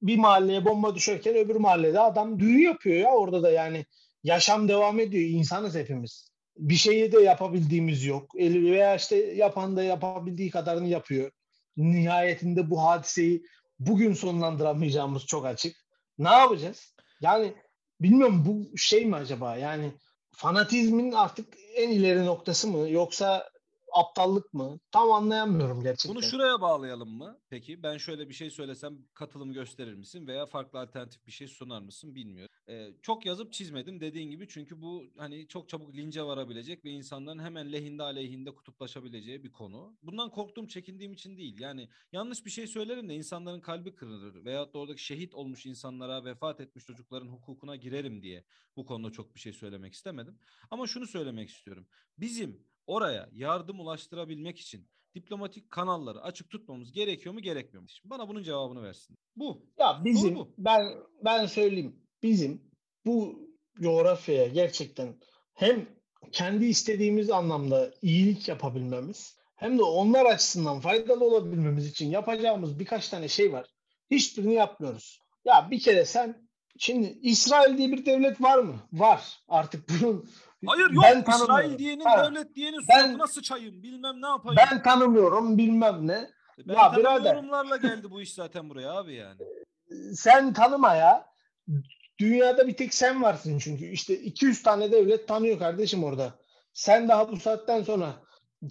bir mahalleye bomba düşerken öbür mahallede adam düğün yapıyor ya orada da yani yaşam devam ediyor insanız hepimiz bir şeyi de yapabildiğimiz yok. Veya işte yapan da yapabildiği kadarını yapıyor. Nihayetinde bu hadiseyi bugün sonlandıramayacağımız çok açık. Ne yapacağız? Yani bilmiyorum bu şey mi acaba? Yani fanatizmin artık en ileri noktası mı yoksa aptallık mı? Tam anlayamıyorum gerçekten. Bunu şuraya bağlayalım mı? Peki ben şöyle bir şey söylesem katılım gösterir misin veya farklı alternatif bir şey sunar mısın bilmiyorum. Ee, çok yazıp çizmedim dediğin gibi çünkü bu hani çok çabuk lince varabilecek ve insanların hemen lehinde aleyhinde kutuplaşabileceği bir konu. Bundan korktuğum, çekindiğim için değil. Yani yanlış bir şey söylerim de insanların kalbi kırılır veyahut da oradaki şehit olmuş insanlara, vefat etmiş çocukların hukukuna girerim diye bu konuda çok bir şey söylemek istemedim. Ama şunu söylemek istiyorum. Bizim oraya yardım ulaştırabilmek için diplomatik kanalları açık tutmamız gerekiyor mu gerekmiyor mu? Şimdi bana bunun cevabını versin. Bu. Ya bizim bu. ben ben söyleyeyim bizim bu coğrafyaya gerçekten hem kendi istediğimiz anlamda iyilik yapabilmemiz hem de onlar açısından faydalı olabilmemiz için yapacağımız birkaç tane şey var. Hiçbirini yapmıyoruz. Ya bir kere sen şimdi İsrail diye bir devlet var mı? Var. Artık bunun Hayır yok Ben İsrail diyenin Ha. devlet diyenin Ben- suratına sıçayım bilmem ne yapayım. ben tanımıyorum bilmem ne. ben ya birader. yorumlarla geldi bu iş zaten buraya abi yani. [LAUGHS] Sen tanıma ya. Dünyada bir tek sen varsın çünkü. İşte 200 tane devlet tanıyor kardeşim orada. Sen daha bu saatten sonra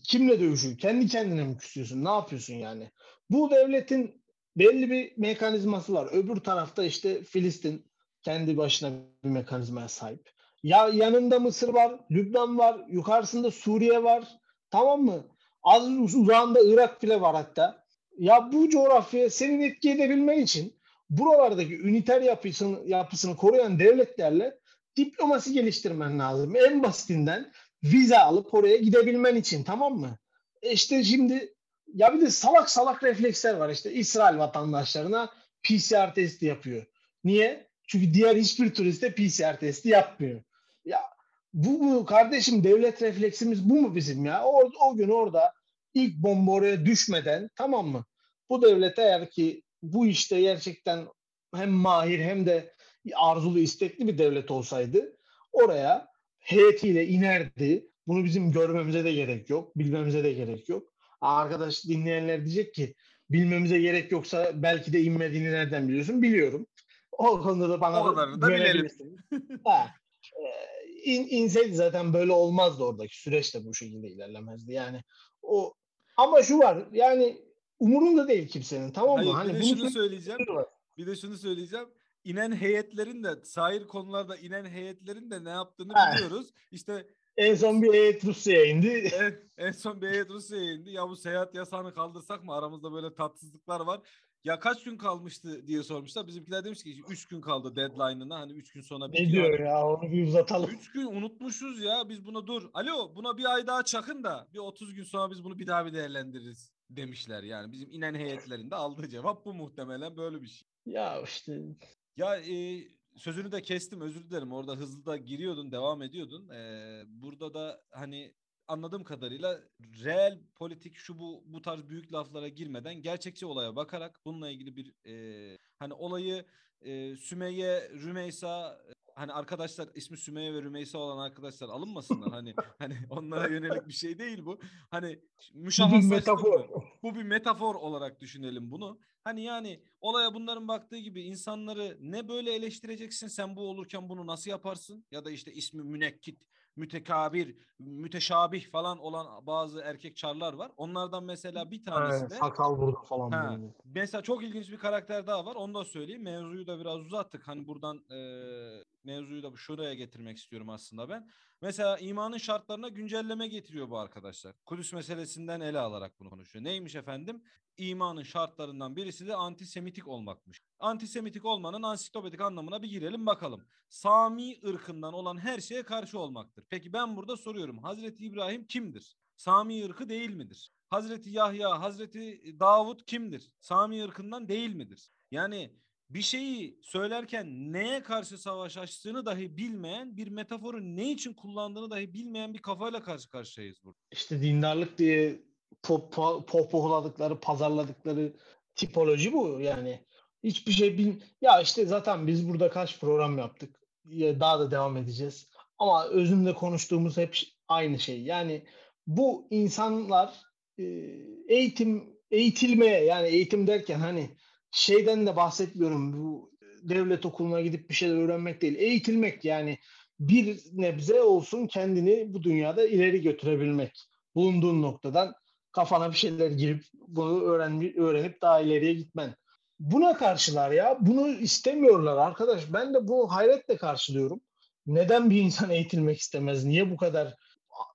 kimle dövüşüyorsun? Kendi kendine mi küsüyorsun? Ne yapıyorsun yani? Bu devletin belli bir mekanizması var. Öbür tarafta işte Filistin kendi başına bir mekanizmaya sahip. Ya yanında Mısır var, Lübnan var, yukarısında Suriye var. Tamam mı? Az uz- uzağında Irak bile var hatta. Ya bu coğrafyaya senin etki edebilmen için buralardaki üniter yapısını, yapısını koruyan devletlerle diplomasi geliştirmen lazım. En basitinden vize alıp oraya gidebilmen için tamam mı? E işte şimdi ya bir de salak salak refleksler var işte İsrail vatandaşlarına PCR testi yapıyor. Niye? Çünkü diğer hiçbir turiste PCR testi yapmıyor. Ya bu mu kardeşim devlet refleksimiz bu mu bizim ya? O, o gün orada ilk bomba oraya düşmeden tamam mı? Bu devlet eğer ki bu işte gerçekten hem mahir hem de arzulu istekli bir devlet olsaydı oraya heyetiyle inerdi. Bunu bizim görmemize de gerek yok. Bilmemize de gerek yok. Arkadaş dinleyenler diyecek ki bilmemize gerek yoksa belki de inmediğini nereden biliyorsun? Biliyorum. O konuda da bana o kadarını da bilelim. ha. [LAUGHS] İn, inseydi zaten böyle olmazdı oradaki süreç de bu şekilde ilerlemezdi. Yani o ama şu var yani umurunda değil kimsenin tamam mı? Hayır, hani bir de şunu söyleyeceğim. Bir de şunu söyleyeceğim. İnen heyetlerin de sahil konularda inen heyetlerin de ne yaptığını Ha. biliyoruz. İşte en son bir heyet Rusya'ya indi. [LAUGHS] en, en son bir heyet Rusya'ya indi. Ya bu seyahat yasağını kaldırsak mı? Aramızda böyle tatsızlıklar var. Ya kaç gün kalmıştı diye sormuşlar. Bizimkiler demiş ki 3 gün kaldı deadline'ına. Hani 3 gün sonra bitiyor. ne diyor ya onu bir uzatalım. 3 gün unutmuşuz ya biz buna dur. Alo buna bir ay daha çakın da bir 30 gün sonra biz bunu bir daha bir değerlendiririz demişler. Yani bizim inen heyetlerinde aldığı cevap bu muhtemelen böyle bir şey. Ya işte Ya e, sözünü de kestim özür dilerim. Orada hızlı da giriyordun devam ediyordun. E, burada da hani anladığım kadarıyla reel politik şu bu bu tarz büyük laflara girmeden gerçekçi olaya bakarak bununla ilgili bir e, hani olayı e, Sümeyye, Rümeysa hani arkadaşlar ismi Sümeyye ve Rümeysa olan arkadaşlar alınmasınlar. Hani [LAUGHS] hani onlara yönelik bir şey değil bu. Hani müşahhaslaştırma metafor. bu bir metafor olarak düşünelim bunu. Hani yani olaya bunların baktığı gibi insanları ne böyle eleştireceksin sen bu olurken bunu nasıl yaparsın? Ya da işte ismi münekkit, mütekabir, müteşabih falan olan bazı erkek çarlar var. Onlardan mesela bir tanesi Evet, de sakal burada falan böyle. mesela çok ilginç bir karakter daha var. Onu da söyleyeyim. Mevzuyu da biraz uzattık. Hani buradan e, mevzuyu da şuraya getirmek istiyorum aslında ben. Mesela imanın şartlarına güncelleme getiriyor bu arkadaşlar. Kudüs meselesinden ele alarak bunu konuşuyor. Neymiş efendim? İmanın şartlarından birisi de antisemitik olmakmış. Antisemitik olmanın ansiklopedik anlamına bir girelim bakalım. Sami ırkından olan her şeye karşı olmaktır. Peki ben burada soruyorum. Hazreti İbrahim kimdir? Sami ırkı değil midir? Hazreti Yahya, Hazreti Davut kimdir? Sami ırkından değil midir? Yani bir şeyi söylerken neye karşı savaş açtığını dahi bilmeyen, bir metaforu ne için kullandığını dahi bilmeyen bir kafayla karşı karşıyayız burada. İşte dindarlık diye pohpohladıkları, pazarladıkları tipoloji bu yani. Hiçbir şey bil... Ya işte zaten biz burada kaç program yaptık. Ya Daha da devam edeceğiz. Ama özünde konuştuğumuz hep aynı şey. Yani bu insanlar eğitim eğitilmeye yani eğitim derken hani şeyden de bahsetmiyorum. Bu devlet okuluna gidip bir şeyler öğrenmek değil. Eğitilmek yani bir nebze olsun kendini bu dünyada ileri götürebilmek. Bulunduğun noktadan kafana bir şeyler girip bunu öğren, öğrenip daha ileriye gitmen. Buna karşılar ya. Bunu istemiyorlar arkadaş. Ben de bu hayretle karşılıyorum. Neden bir insan eğitilmek istemez? Niye bu kadar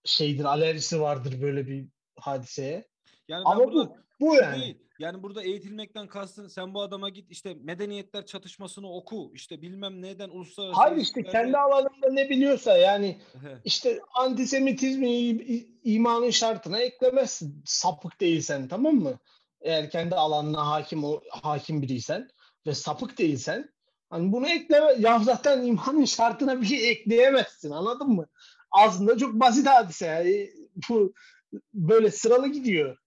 şeydir, alerjisi vardır böyle bir hadiseye? Yani Ama bu bu şu yani. değil. Yani burada eğitilmekten kastın sen bu adama git işte medeniyetler çatışmasını oku. işte bilmem neden uluslararası Hayır işte kendi alanında ne biliyorsa yani işte antisemitizmi imanın şartına eklemezsin. Sapık değilsen tamam mı? Eğer kendi alanına hakim o- hakim biriysen ve sapık değilsen hani bunu ekleme ya zaten imanın şartına bir şey ekleyemezsin anladın mı? Aslında çok basit hadise. Yani bu böyle sıralı gidiyor.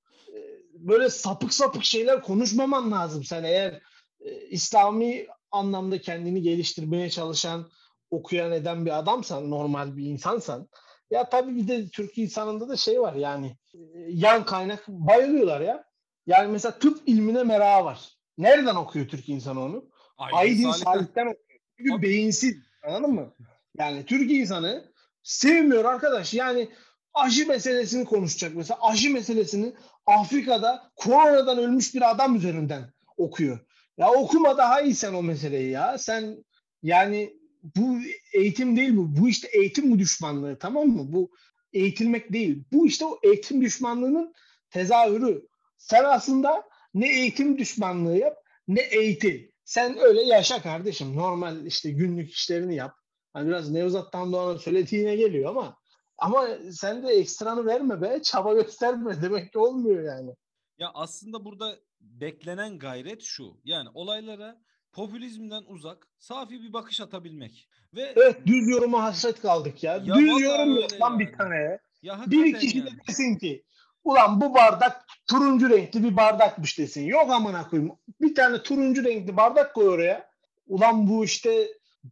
Böyle sapık sapık şeyler konuşmaman lazım sen eğer e, İslami anlamda kendini geliştirmeye çalışan, okuyan eden bir adamsan, normal bir insansan ya tabii bir de Türk insanında da şey var yani e, yan kaynak bayılıyorlar ya. Yani mesela tıp ilmine merakı var. Nereden okuyor Türk insanı onu? Aydın Salih'ten- Salih'ten okuyor. Çünkü Tabii. beyinsiz. Anladın mı? Yani Türk insanı sevmiyor arkadaş. Yani aşı meselesini konuşacak mesela. Aşı meselesini Afrika'da koronadan ölmüş bir adam üzerinden okuyor. Ya okuma daha iyi sen o meseleyi ya. Sen yani bu eğitim değil bu. Bu işte eğitim bu düşmanlığı tamam mı? Bu eğitilmek değil. Bu işte o eğitim düşmanlığının tezahürü. Sen aslında ne eğitim düşmanlığı yap ne eğitim. Sen öyle yaşa kardeşim. Normal işte günlük işlerini yap. Hani biraz Nevzat Tandoğan'ın söylediğine geliyor ama ama sen de ekstranı verme be. Çaba gösterme. [LAUGHS] Demek ki olmuyor yani. Ya aslında burada beklenen gayret şu. Yani olaylara popülizmden uzak, safi bir bakış atabilmek. Ve Evet düz yoruma hasret kaldık ya. Ya düz yorum yok lan bir yani. tane ya. Bir kişi de yani. desin ki ulan bu bardak turuncu renkli bir bardakmış desin. Yok amına koyayım. Bir tane turuncu renkli bardak koy oraya. Ulan bu işte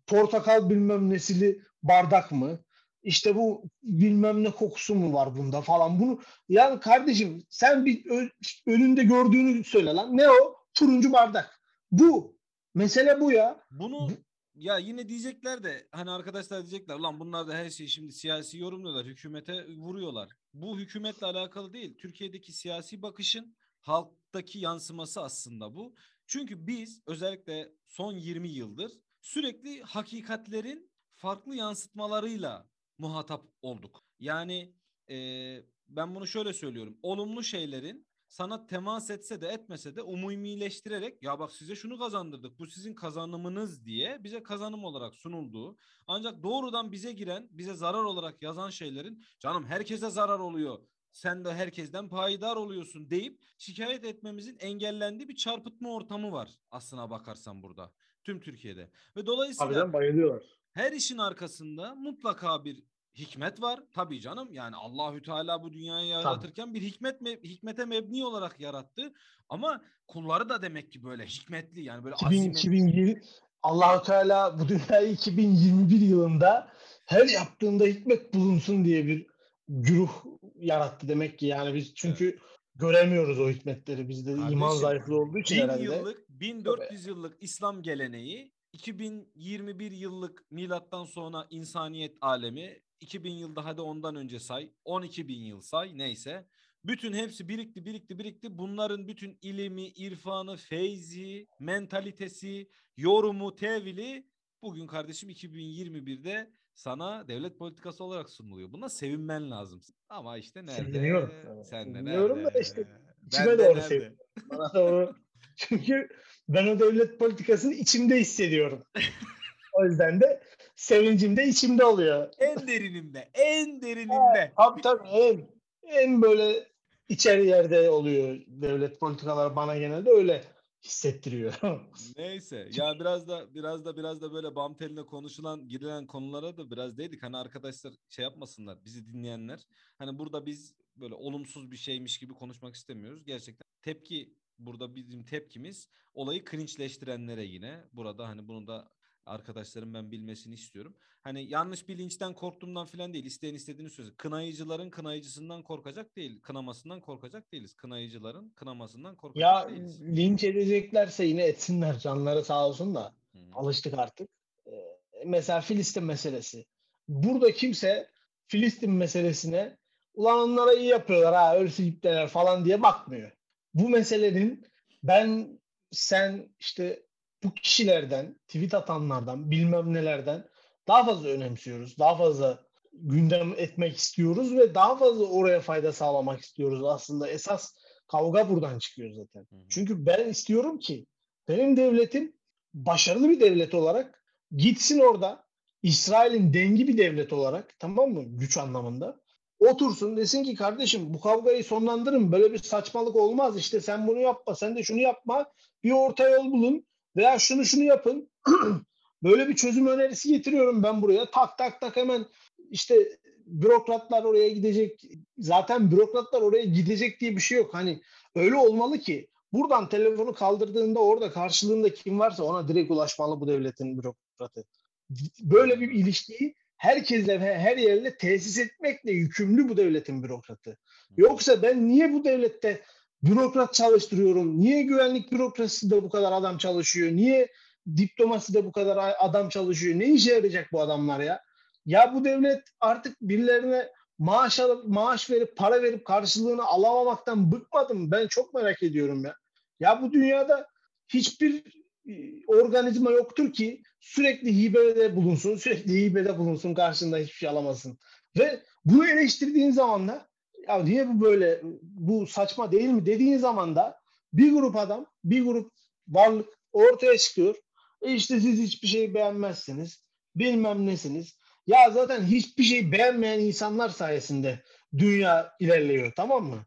portakal bilmem nesili bardak mı? İşte bu bilmem ne kokusu mu var bunda falan. Bunu yani kardeşim sen bir önünde gördüğünü söyle lan. Ne o? Turuncu bardak. Bu. Mesele bu ya. Bunu ya yine diyecekler de hani arkadaşlar diyecekler ulan bunlar da her şeyi şimdi siyasi yorumluyorlar. Hükümete vuruyorlar. Bu hükümetle alakalı değil. Türkiye'deki siyasi bakışın halktaki yansıması aslında bu. Çünkü biz özellikle son 20 yıldır sürekli hakikatlerin farklı yansıtmalarıyla muhatap olduk. Yani eee, ben bunu şöyle söylüyorum. Olumlu şeylerin sana temas etse de etmese de umumileştirerek ya bak size şunu kazandırdık bu sizin kazanımınız diye bize kazanım olarak sunulduğu ancak doğrudan bize giren bize zarar olarak yazan şeylerin canım herkese zarar oluyor sen de herkesten payidar oluyorsun deyip şikayet etmemizin engellendiği bir çarpıtma ortamı var aslına bakarsan burada tüm Türkiye'de ve dolayısıyla bayılıyorlar. Her işin arkasında mutlaka bir hikmet var. Tabii canım yani Allahü Teala bu dünyayı yaratırken bir hikmet me- hikmete mebni olarak yarattı. Ama kulları da demek ki böyle hikmetli yani böyle 2000, azimetli. 2020 Allah Teala bu dünyayı 2021 yılında her yaptığında hikmet bulunsun diye bir güruh yarattı demek ki yani biz çünkü göremiyoruz o hikmetleri bizde iman zayıflığı olduğu için Bin herhalde. yıllık, 1400 yıllık İslam geleneği, 2021 yıllık milattan sonra insaniyet alemi, 2000 yılda hadi ondan önce say, 12 bin yıl say neyse. Bütün hepsi birikti, birikti, birikti. Bunların bütün ilimi, irfanı, feyzi, mentalitesi, yorumu, tevili bugün kardeşim 2021'de sana devlet politikası olarak sunuluyor. Buna sevinmen lazım. Ama işte nerede? Seviniyorum. Sen de Seviniyorum da nerede? işte içime doğru nerede? seviyorum. Bana doğru. [LAUGHS] Çünkü ben o devlet politikasını içimde hissediyorum. [LAUGHS] o yüzden de sevincim de içimde oluyor. En derininde, en derininde. Tabii tabii en, en böyle içeri yerde oluyor devlet politikaları bana genelde öyle hissettiriyor. [LAUGHS] Neyse. Ya biraz da biraz da biraz da böyle bam teline konuşulan, girilen konulara da biraz değdik. Hani arkadaşlar şey yapmasınlar, bizi dinleyenler. Hani burada biz böyle olumsuz bir şeymiş gibi konuşmak istemiyoruz. Gerçekten tepki burada bizim tepkimiz olayı cringe'leştirenlere yine. Burada hani bunu da arkadaşlarım ben bilmesini istiyorum. Hani yanlış bir linçten korktuğumdan falan değil. İsteyen istediğini söylüyor. Kınayıcıların kınayıcısından korkacak değil. Kınamasından korkacak değiliz. Kınayıcıların kınamasından korkacak ya değiliz. linç edeceklerse yine etsinler canları sağ olsun da Hı hı. alıştık artık. Ee, mesela Filistin meselesi. Burada kimse Filistin meselesine ulan onlara iyi yapıyorlar ha ölsün ipteler falan diye bakmıyor. Bu meselenin ben sen işte bu kişilerden, tweet atanlardan, bilmem nelerden daha fazla önemsiyoruz. Daha fazla gündem etmek istiyoruz ve daha fazla oraya fayda sağlamak istiyoruz. Aslında esas kavga buradan çıkıyor zaten. Hı hı. Çünkü ben istiyorum ki benim devletim başarılı bir devlet olarak gitsin orada İsrail'in dengi bir devlet olarak tamam mı güç anlamında otursun desin ki kardeşim bu kavgayı sonlandırın. Böyle bir saçmalık olmaz. İşte sen bunu yapma sen de şunu yapma. Bir orta yol bulun veya şunu şunu yapın. [CLEARS THROAT] Böyle bir çözüm önerisi getiriyorum ben buraya. Tak tak tak hemen işte bürokratlar oraya gidecek. Zaten bürokratlar oraya gidecek diye bir şey yok. Hani öyle olmalı ki buradan telefonu kaldırdığında orada karşılığında kim varsa ona direkt ulaşmalı bu devletin bürokratı. Böyle bir ilişkiyi herkesle ve her yerle tesis etmekle yükümlü bu devletin bürokratı. Yoksa ben niye bu devlette bürokrat çalıştırıyorum? Niye güvenlik bürokrasisinde bu kadar adam çalışıyor? Niye diplomaside bu kadar adam çalışıyor? Ne işe yarayacak bu adamlar ya? Ya bu devlet artık birilerine maaş alıp maaş verip para verip karşılığını alamamaktan bıkmadım. Ben çok merak ediyorum ya. Ya bu dünyada hiçbir organizma yoktur ki sürekli hibede bulunsun, sürekli hibede bulunsun karşında hiçbir şey alamasın. Ve bunu eleştirdiğin zaman da ya niye bu böyle bu saçma değil mi dediğin zaman da bir grup adam, bir grup varlık ortaya çıkıyor. E işte siz hiçbir şey beğenmezsiniz. bilmem nesiniz. Ya zaten hiçbir şey beğenmeyen insanlar sayesinde dünya ilerliyor tamam mı?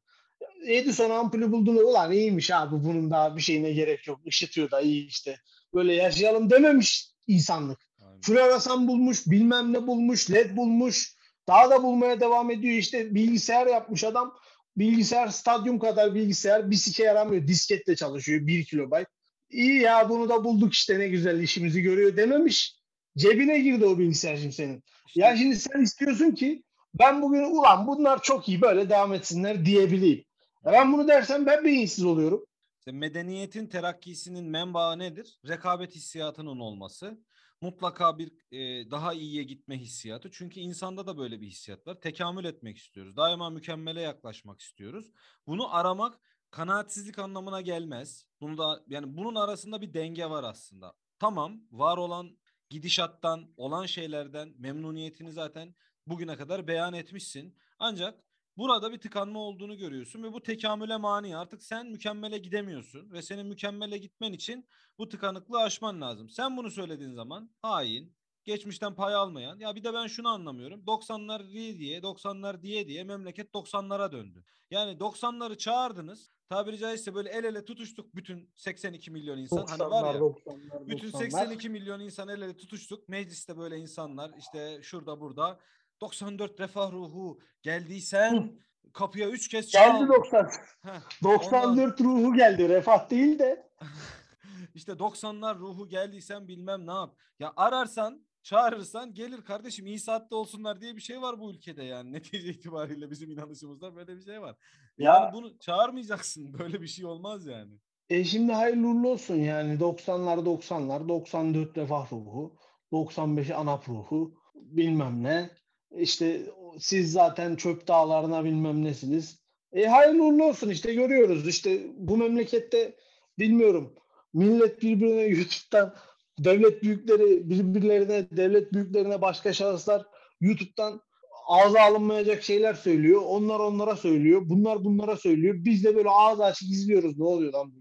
Edison ampulü bulduğunda ulan iyiymiş abi bunun daha bir şeyine gerek yok. Işıtıyor da iyi işte. Böyle yaşayalım dememiş insanlık. Aynen. Floresan bulmuş, bilmem ne bulmuş, led bulmuş. Daha da bulmaya devam ediyor. İşte bilgisayar yapmış adam. Bilgisayar stadyum kadar bilgisayar bir sike yaramıyor. Disketle çalışıyor 1 kilobayt. İyi ya bunu da bulduk işte ne güzel işimizi görüyor dememiş. Cebine girdi o bilgisayar şimdi senin. Ya şimdi sen istiyorsun ki ben bugün ulan bunlar çok iyi böyle devam etsinler diyebileyim. Ben bunu dersem ben beyinsiz oluyorum. İşte medeniyetin terakkisinin menbaı nedir? Rekabet hissiyatının olması. Mutlaka bir e, daha iyiye gitme hissiyatı. Çünkü insanda da böyle bir hissiyat var. Tekamül etmek istiyoruz. Daima mükemmele yaklaşmak istiyoruz. Bunu aramak kanaatsizlik anlamına gelmez. Bunu da yani bunun arasında bir denge var aslında. Tamam, var olan gidişattan, olan şeylerden memnuniyetini zaten bugüne kadar beyan etmişsin. Ancak burada bir tıkanma olduğunu görüyorsun ve bu tekamüle mani. Artık sen mükemmele gidemiyorsun ve senin mükemmele gitmen için bu tıkanıklığı aşman lazım. Sen bunu söylediğin zaman hain, geçmişten pay almayan. Ya bir de ben şunu anlamıyorum. 90'lar diye diye, 90'lar diye diye memleket 90'lara döndü. Yani 90'ları çağırdınız. Tabiri caizse böyle el ele tutuştuk bütün 82 milyon insan. hani var ya. 90'lar, bütün 82 milyon insan el ele tutuştuk. Mecliste böyle insanlar işte şurada burada 94 refah ruhu geldiysen Hı. kapıya 3 kez çal. Geldi 90. Heh, 94 ondan... ruhu geldi. Refah değil de. [LAUGHS] işte 90'lar ruhu geldiysen bilmem ne yap. Ya ararsan çağırırsan gelir kardeşim iyi saatte olsunlar diye bir şey var bu ülkede yani [LAUGHS] netice itibariyle bizim inanışımızda böyle bir şey var. Yani ya, bunu çağırmayacaksın [LAUGHS] böyle bir şey olmaz yani. E şimdi hayırlı uğurlu olsun yani 90'lar 90'lar 94 refah ruhu 95 anap ruhu bilmem ne işte siz zaten çöp dağlarına bilmem nesiniz. E hayırlı uğurlu olsun işte görüyoruz işte bu memlekette bilmiyorum millet birbirine [LAUGHS] YouTube'dan devlet büyükleri birbirlerine devlet büyüklerine başka şahıslar YouTube'dan ağza alınmayacak şeyler söylüyor. Onlar onlara söylüyor. Bunlar bunlara söylüyor. Biz de böyle ağız açık izliyoruz. Ne oluyor lan bu?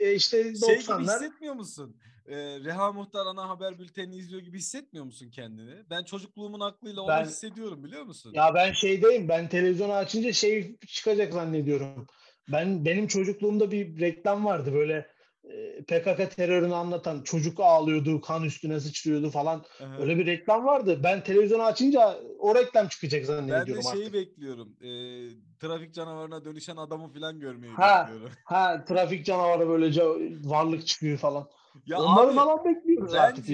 E işte 90'lar. Şey gibi hissetmiyor musun? E, Reha Muhtar ana haber bültenini izliyor gibi hissetmiyor musun kendini? Ben çocukluğumun aklıyla onu ben, hissediyorum biliyor musun? Ya ben şeydeyim. Ben televizyonu açınca şey çıkacak zannediyorum. Ben benim çocukluğumda bir reklam vardı böyle PKK terörünü anlatan çocuk ağlıyordu, kan üstüne sıçrıyordu falan. Aha. Öyle bir reklam vardı. Ben televizyonu açınca o reklam çıkacak zannediyorum Ben de şeyi artık. bekliyorum. E, trafik canavarına dönüşen adamı falan görmeyi ha, bekliyorum. Ha, trafik canavarı böylece varlık çıkıyor falan. Ya Onları abi, falan bekliyoruz bence, artık.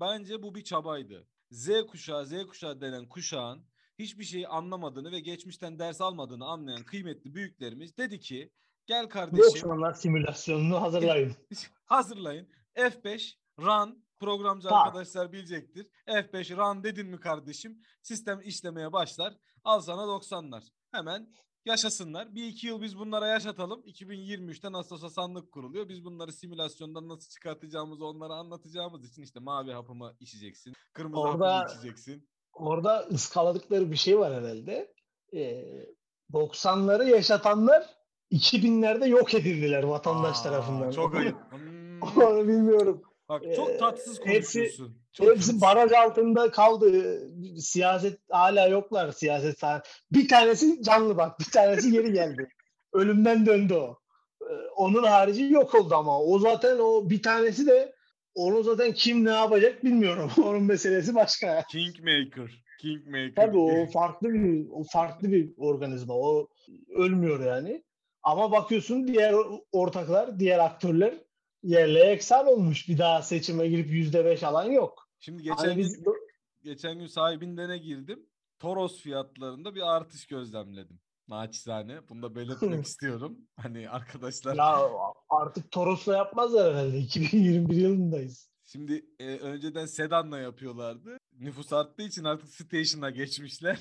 Bence bu bir çabaydı. Z kuşağı, Z kuşağı denen kuşağın hiçbir şeyi anlamadığını ve geçmişten ders almadığını anlayan kıymetli büyüklerimiz dedi ki Gel kardeşim. 90'lar simülasyonunu hazırlayın. [LAUGHS] hazırlayın. F5 run programcı Bak. arkadaşlar bilecektir. F5 run dedin mi kardeşim? Sistem işlemeye başlar. Al sana 90'lar. Hemen yaşasınlar. Bir iki yıl biz bunlara yaşatalım. 2023'te nasıl olsa sandık kuruluyor. Biz bunları simülasyondan nasıl çıkartacağımızı onlara anlatacağımız için işte mavi hapımı içeceksin. Kırmızı orada, hapımı içeceksin. Orada ıskaladıkları bir şey var herhalde. Ee, 90'ları yaşatanlar 2000'lerde yok edildiler vatandaş Aa, tarafından. Çok [LAUGHS] ayıp. Hmm. Onu bilmiyorum. Bak çok ee, tatsız konuşuyorsun. Hepsi, çok hepsi baraj altında kaldı. Siyaset hala yoklar siyaset. Bir tanesi canlı bak. Bir tanesi geri geldi. [LAUGHS] Ölümden döndü o. Ee, onun harici yok oldu ama. O zaten o bir tanesi de onu zaten kim ne yapacak bilmiyorum. [LAUGHS] Onun meselesi başka. Kingmaker. Kingmaker. Tabii o farklı bir o farklı bir organizma. O ölmüyor yani. Ama bakıyorsun diğer ortaklar, diğer aktörler yerle eksan olmuş. Bir daha seçime girip yüzde beş alan yok. Şimdi geçen hani biz... gün, geçen gün sahibindene girdim. Toros fiyatlarında bir artış gözlemledim. Naçizane. Bunu da belirtmek [LAUGHS] istiyorum. Hani arkadaşlar. Ya artık Toros'la yapmazlar herhalde. [LAUGHS] 2021 yılındayız. Şimdi e, önceden sedanla yapıyorlardı. Nüfus arttığı için artık station'a geçmişler.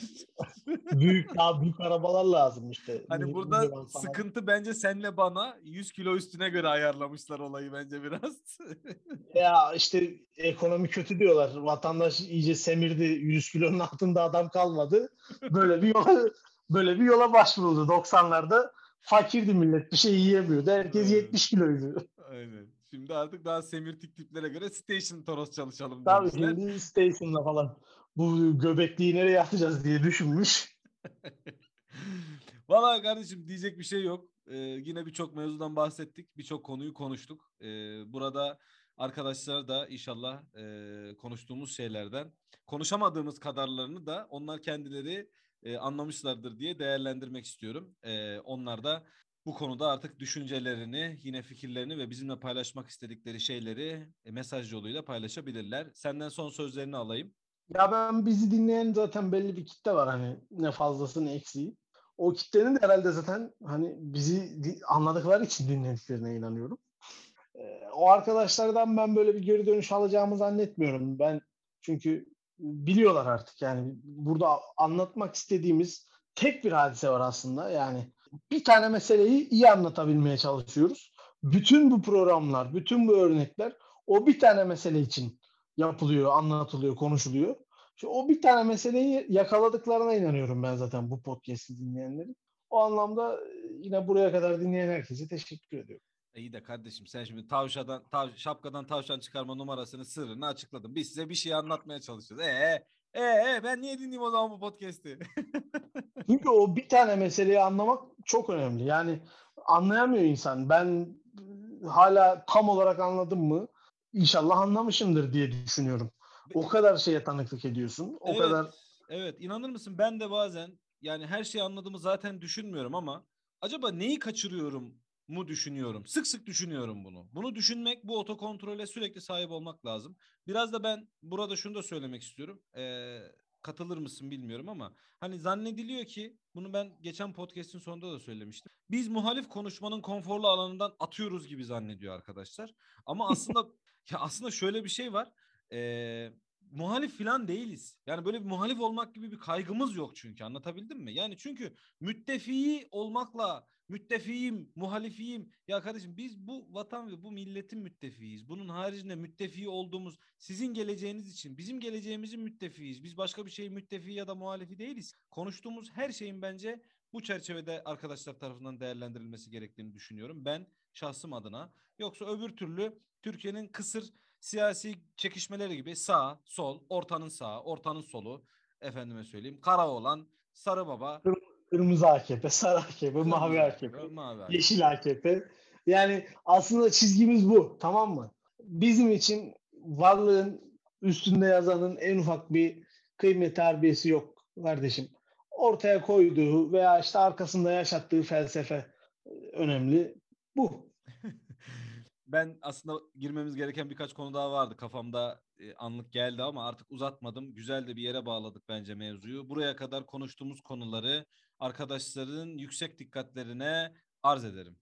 [LAUGHS] büyük daha büyük arabalar lazım işte. Hani burada sıkıntı bence senle bana 100 kilo üstüne göre ayarlamışlar olayı bence biraz. [LAUGHS] ya işte ekonomi kötü diyorlar. Vatandaş iyice semirdi. 100 kilonun altında adam kalmadı. Böyle bir yola böyle bir yola başvuruldu 90'larda. Fakirdi millet bir şey yiyemiyordu. Herkes 70 kiloydu. Aynen. Şimdi artık daha semirtik tiplere göre Station Toros çalışalım Tabii demişler. şimdi Station'la falan bu göbekliği nereye atacağız diye düşünmüş. [LAUGHS] Valla kardeşim diyecek bir şey yok. Ee, yine birçok mevzudan bahsettik. Birçok konuyu konuştuk. Ee, burada arkadaşlar da inşallah e, konuştuğumuz şeylerden konuşamadığımız kadarlarını da onlar kendileri e, anlamışlardır diye değerlendirmek istiyorum. E, onlar da bu konuda artık düşüncelerini, yine fikirlerini ve bizimle paylaşmak istedikleri şeyleri e, mesaj yoluyla paylaşabilirler. Senden son sözlerini alayım. Ya ben bizi dinleyen zaten belli bir kitle var hani ne fazlası ne eksiği. O kitlenin de herhalde zaten hani bizi anladıkları için dinlediklerine inanıyorum. Ee, o arkadaşlardan ben böyle bir geri dönüş alacağımı zannetmiyorum. Ben çünkü biliyorlar artık yani burada anlatmak istediğimiz tek bir hadise var aslında. Yani bir tane meseleyi iyi anlatabilmeye çalışıyoruz. Bütün bu programlar, bütün bu örnekler o bir tane mesele için yapılıyor, anlatılıyor, konuşuluyor. İşte o bir tane meseleyi yakaladıklarına inanıyorum ben zaten bu podcast'i dinleyenlerin. O anlamda e, yine buraya kadar dinleyen herkese teşekkür ediyorum. İyi de kardeşim sen şimdi tavşadan, tav, şapkadan tavşan çıkarma numarasını sırrını açıkladın. Biz size bir şey anlatmaya çalışıyoruz. Ee, ee, ee ben niye dinleyeyim o zaman bu podcast'i? [LAUGHS] Çünkü o bir tane meseleyi anlamak çok önemli. Yani anlayamıyor insan. Ben e, hala tam olarak anladım mı? İnşallah anlamışımdır diye düşünüyorum. O kadar şeye tanıklık ediyorsun. O Evet, kadar Evet inanır mısın ben de bazen yani her şeyi anladığımı zaten düşünmüyorum ama acaba neyi kaçırıyorum mu düşünüyorum. Sık sık düşünüyorum bunu. Bunu düşünmek bu otokontrole sürekli sahip olmak lazım. Biraz da ben burada şunu da söylemek istiyorum. Ee, katılır mısın bilmiyorum ama hani zannediliyor ki bunu ben geçen podcast'in sonunda da söylemiştim. Biz muhalif konuşmanın konforlu alanından atıyoruz gibi zannediyor arkadaşlar. Ama aslında [LAUGHS] ya aslında şöyle bir şey var. Ee, muhalif falan değiliz. Yani böyle bir muhalif olmak gibi bir kaygımız yok çünkü anlatabildim mi? Yani çünkü müttefiği olmakla müttefiğim, muhalifiyim. Ya kardeşim biz bu vatan ve bu milletin müttefiğiyiz. Bunun haricinde müttefiği olduğumuz sizin geleceğiniz için bizim geleceğimizin müttefiğiyiz. Biz başka bir şeyin müttefiği ya da muhalifi değiliz. Konuştuğumuz her şeyin bence bu çerçevede arkadaşlar tarafından değerlendirilmesi gerektiğini düşünüyorum. Ben şahsım adına. Yoksa öbür türlü Türkiye'nin kısır siyasi çekişmeleri gibi sağ, sol, ortanın sağı, ortanın solu, efendime söyleyeyim, kara olan, sarı baba, kırmızı AKP, sarı AKP, mavi AKP, mavi AKP. yeşil AKP. Yani aslında çizgimiz bu. Tamam mı? Bizim için varlığın üstünde yazanın en ufak bir kıymet harbiyesi yok kardeşim. Ortaya koyduğu veya işte arkasında yaşattığı felsefe önemli. Bu. [LAUGHS] Ben aslında girmemiz gereken birkaç konu daha vardı. Kafamda e, anlık geldi ama artık uzatmadım. Güzel de bir yere bağladık bence mevzuyu. Buraya kadar konuştuğumuz konuları arkadaşların yüksek dikkatlerine arz ederim.